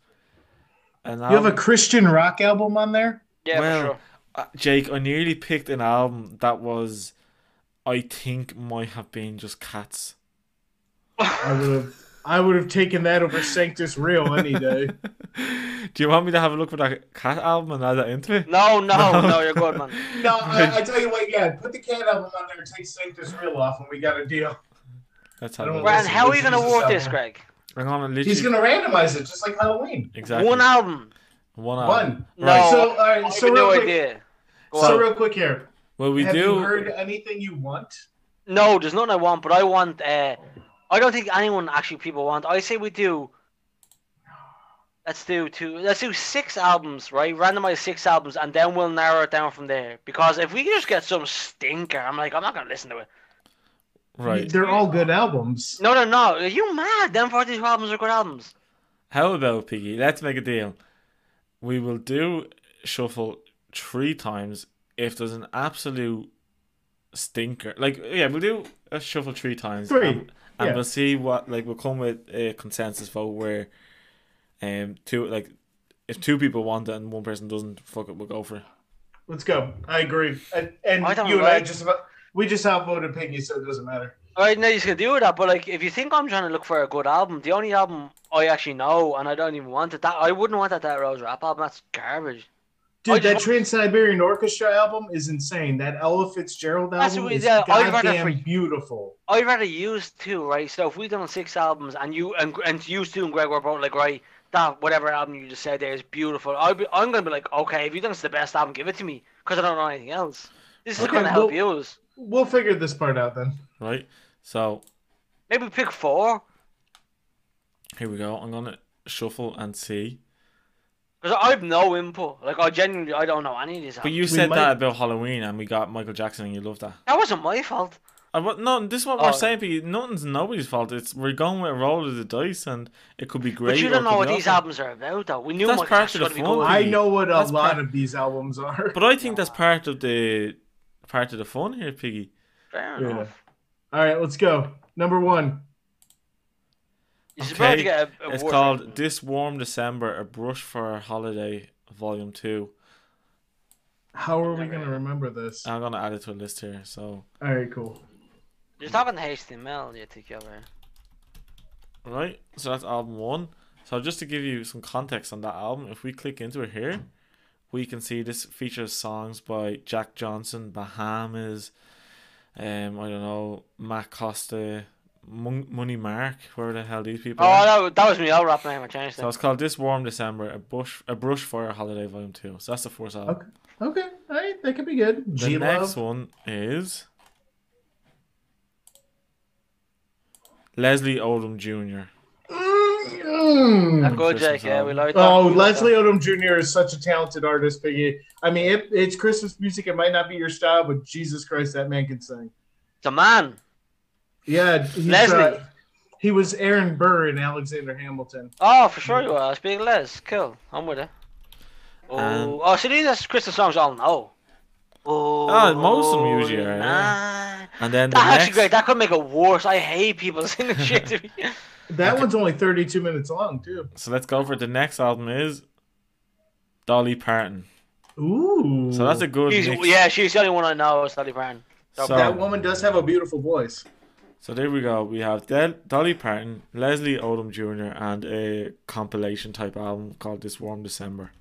An You have a Christian rock album on there? Yeah, Well, for sure. Uh, Jake, I nearly picked an album that was, I think, might have been just Cats. I would have. I would have taken that over Sanctus Real any day. (laughs) Do you want me to have a look for that Cat album and add that into it? No, no, (laughs) no, you're good, man. No, I, I tell you what. Yeah, put the cat album on there and take Sanctus Real off, and we got a deal. Let's I have a don't. Right, and Listen, how are you going to is work this. Greg? I'm gonna literally He's gonna randomize it just like Halloween. exactly One album. one album. One. No, Right. So, all I right. have So no real quick. idea. Go So on. real quick here. Well, we Have do. you heard anything you want? No, there's nothing I want, but I want. Uh, I don't think anyone actually people want. I say we do. Let's do two. Let's do six albums, right? Randomize six albums, and then we'll narrow it down from there. Because if we just get some stinker, I'm like, I'm not gonna listen to it. Right. They're all good albums. No, no, no. Are you mad? Them 42 albums are good albums. How about Piggy? Let's make a deal. We will do shuffle three times if there's an absolute stinker. Like, yeah, we'll do a shuffle three times. Three, And, and yeah. we'll see what, like, we'll come with a consensus vote where, um, two, like, if two people want it and one person doesn't, fuck it, we'll go for it. Let's go. I agree. And, and I you and I just about we just outvoted Piggy, so it doesn't matter. Alright, no, you can do that, but like, if you think I'm trying to look for a good album, the only album I actually know, and I don't even want it, that I wouldn't want that That Rose rap album. That's garbage. Dude, that Trans Siberian Orchestra album is insane. That Ella Fitzgerald album what- is yeah, I'd rather goddamn for- beautiful. I'd rather use two, right? So if we've done six albums and you and and you two and Greg were both like, right, that whatever album you just said there is beautiful. I'd be, I'm gonna be like, okay, if you think it's the best album, give it to me, because I don't know anything else. This is Okay, gonna help well- you. We'll figure this part out then. right? So Maybe pick four, here we go. I'm gonna shuffle and see. Because I have no input. Like I genuinely, I don't know any of these. But Albums. you We said might- that about Halloween, and we got Michael Jackson, and you loved that. That wasn't my fault. Uh, what, no, this is what Oh. we're saying. But nothing's nobody's fault. It's we're going with a roll of the dice, and it could be great. But you don't know what these awful. albums are about, though. We knew That's Michael part Jackson of was the fun. I know what a lot part- of these albums are. But I think that's part of the part of the fun here, Piggy. Fair Yeah. enough. All right, let's go. Number one. You're supposed Okay, to get a, a It's called rating. "This Warm December: A Brush for a Holiday," Volume Two. How are we gonna remember this? I'm gonna add it to a list here. So, All right, cool. You're talking HTML, you think you're right. right, so that's album one. So just to give you some context on that album, if we click into it here, we can see this features songs by Jack Johnson, Bahamas, um, I don't know, Matt Costa, Mon- Money Mark, where the hell these people Oh, are. that, that was me. I'll rap name. I changed So it's called This Warm December, a bush, a brush for a holiday, volume two. So that's the first album. Okay. Okay. All right, that could be good. The G next one is Leslie Odom Jr. Mm. That good, Jake. Yeah, we like that. Oh, Leslie that. Odom Jr. is such a talented artist, Piggy. I mean, it, it's Christmas music. It might not be your style, but Jesus Christ, that man can sing. The man. Yeah, Leslie. uh, he was Aaron Burr in Alexander Hamilton. Oh, for sure you are. Big Les. Cool. I'm with it. Oh, And- oh, so these are Christmas songs I'll know. Oh, Ah, most of them usually are, nah. And then the That's actually next, great. That could make it worse. I hate people (laughs) singing shit to me. That Okay. one's only 32 minutes long, too. so let's go for the next album is Dolly Parton. Ooh. So that's a good She's, mix. yeah, she's the only one I know. Is Dolly Parton. So, that woman does have a beautiful voice. So there we go. We have Del- Dolly Parton, Leslie Odom Jr., and a compilation type album called This Warm December.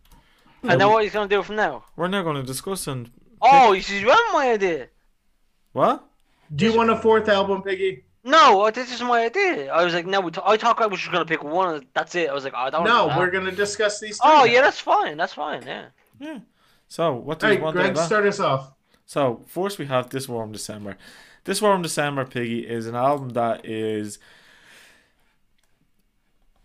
And then what he's gonna do from now? We're now going to discuss and Oh, she's running my idea. what? Do you want a fourth album, Piggy? No, uh, this is my idea. I was like, no, we t- I thought I was just gonna pick one. That's it. I was like, I don't. No, know we're going to discuss these. Oh three yeah, now. that's fine. That's fine. Yeah. Yeah. So what do All you right, want Greg, out start us off. So first we have This Warm December. This Warm December, Piggy, is an album that is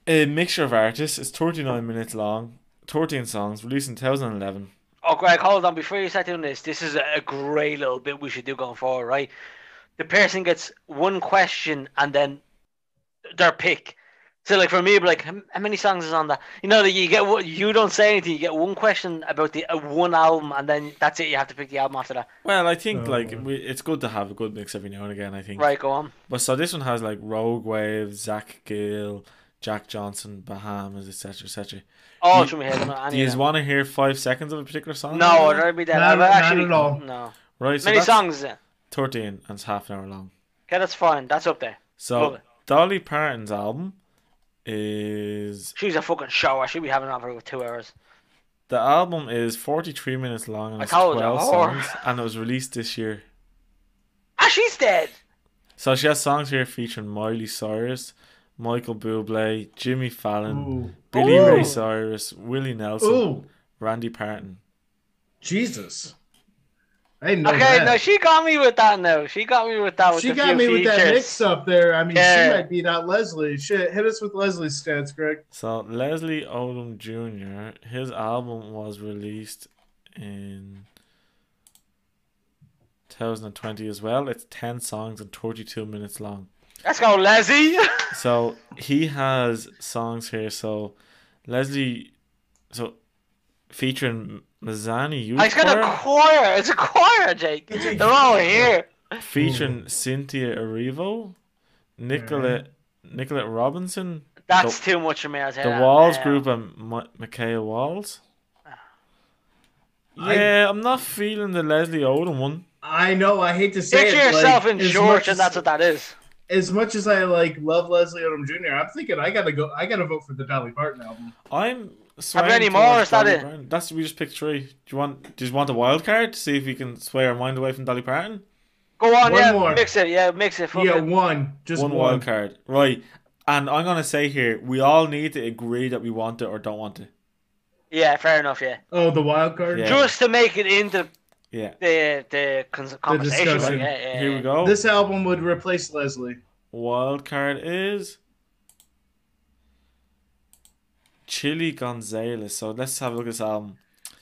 a mixture of artists. It's 39 minutes long, 13 songs, released in 2011. Oh, Greg, hold on. Before you start doing this, this is a a great little bit we should do going forward, right? The person gets one question and then their pick. So, like for me, it'd like, how how many songs is on that? You know, that you get what you don't say anything. You get one question about the uh, one album, and then that's it. You have to pick the album after that. Well, I think Oh. like we, it's good to have a good mix every now and again. I think. Right, go on. But so this one has like Rogue Wave, Zach Gill, Jack Johnson, Bahamas, etc., etc. Oh, Do it's from my head. not Do you of want to hear five seconds of a particular song? No, that'd be that. Not- I've not actually, at all. No. Right. So Many songs 13 and it's half an hour long. Okay, that's fine. That's up there. So Dolly Parton's album is She's a fucking show. I should be having it on for two hours. the album is 43 minutes long and I it's told you, 12 whore. songs and it was released this year. Ah, she's dead. So she has songs here featuring Miley Cyrus, Michael Bublé, Jimmy Fallon, Ooh. Billy Ooh. Ray Cyrus, Willie Nelson, Ooh. Randy Parton. Jesus. I know Okay, that. no, she got me with that. No, she got me with that. With she got few me with that features. mix up there. I mean, Yeah. she might beat out Leslie. Shit, hit us with Leslie's stats, Greg. So Leslie Odom Jr. His album was released in 2020 as well. It's 10 songs and 32 minutes long. Let's go, Leslie. (laughs) So he has songs here. So Leslie, so featuring Mzansi Youth I got a Choir, choir. It's a choir, Jake. They're all here. featuring hmm. Cynthia Erivo, Nicolette hmm. Nicolette Robinson, That's too much for me. I'll tell the that ah, Walls now. Group, and Ma- Micaiah Walls. Yeah, I'm not feeling the Leslie Odom one. I know. I hate to say Picture it. Picture yourself like, in as shorts, and that's what that is. As much as I like love Leslie Odom Jr., I'm thinking I gotta go. I gotta vote for the Dolly Parton album. I'm swaying any more, is that it? Parton. That's we just picked three. Do you want? Do you want a wild card to see if we can sway our mind away from Dolly Parton? Go on, One yeah, more. mix it, yeah, mix it. Yeah, it. one. Just one one. wild card, right? And I'm gonna say here, we all need to agree that we want it or don't want it. Yeah, fair enough. Yeah, Oh, the wild card. Yeah. just to make it into Yeah. the the conversation. discussion. Yeah, yeah, Here we go. This album would replace Leslie. Wild card is Chilly Gonzales. So let's have a look at this album.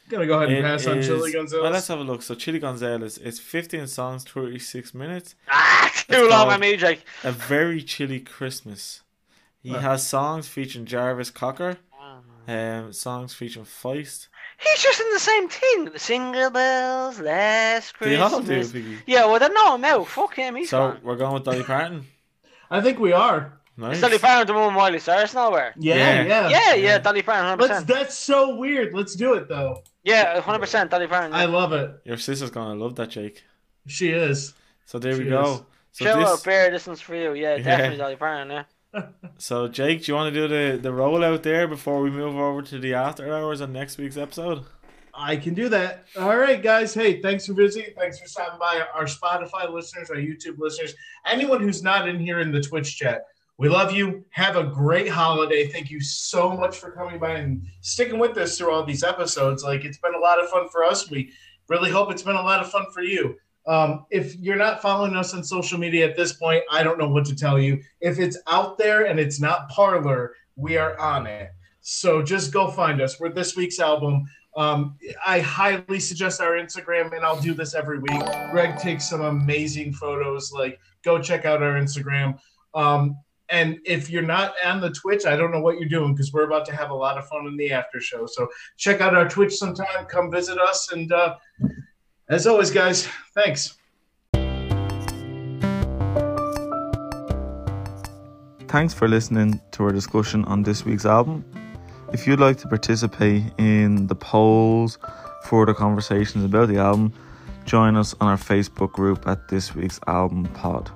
Gonna go ahead and It pass on is- Chilly Well, let's have a look. So Chilly Gonzales is 15 songs, 36 minutes. Ah, too Let's long go. on me, Jake. A very chilly Christmas. He Huh. has songs featuring Jarvis Cocker, um, songs featuring Feist. He's just in the same thing. The single bells last They Christmas. all do, Piggy. Yeah, well, they know him out. Fuck him, he's So gone. we're going with Dolly (laughs) Parton. I think we are. Nice. Is Dolly Parton the one with Miley Cyrus nowhere? Yeah, Yeah. yeah. Yeah, yeah, Yeah. Dolly Parton, hundred Let's. percent. That's so weird. Let's do it though. Yeah, hundred percent, Dolly Parton. I love it. Your sister's gonna love that, Jake. She is. So there we go. is. So Shout this, out Bear, this one's for you. Yeah, Yeah. definitely Dolly Parton. Yeah. (laughs) so Jake, do you want to do the the rollout there before we move over to the after hours on next week's episode? I can do that. All right, guys. Hey, thanks for visiting. Thanks for stopping by. Our Spotify listeners, our YouTube listeners, anyone who's not in here in the Twitch chat. We love you. Have a great holiday. Thank you so much for coming by and sticking with us through all these episodes. Like it's been a lot of fun for us. We really hope it's been a lot of fun for you. Um, if you're not following us on social media at this point, I don't know what to tell you. If it's out there and it's not Parler, we are on it. So just go find us. We're this week's album. Um, I highly suggest our Instagram, and I'll do this every week. Greg takes some amazing photos. Like, go check out our Instagram. Um, and if you're not on the Twitch, I don't know what you're doing because we're about to have a lot of fun in the after show. So check out our Twitch sometime. Come visit us. And uh, as always, guys, thanks. Thanks for listening to our discussion on this week's album. If you'd like to participate in the polls, for the conversations about the album, join us on our Facebook group at this week's album pod.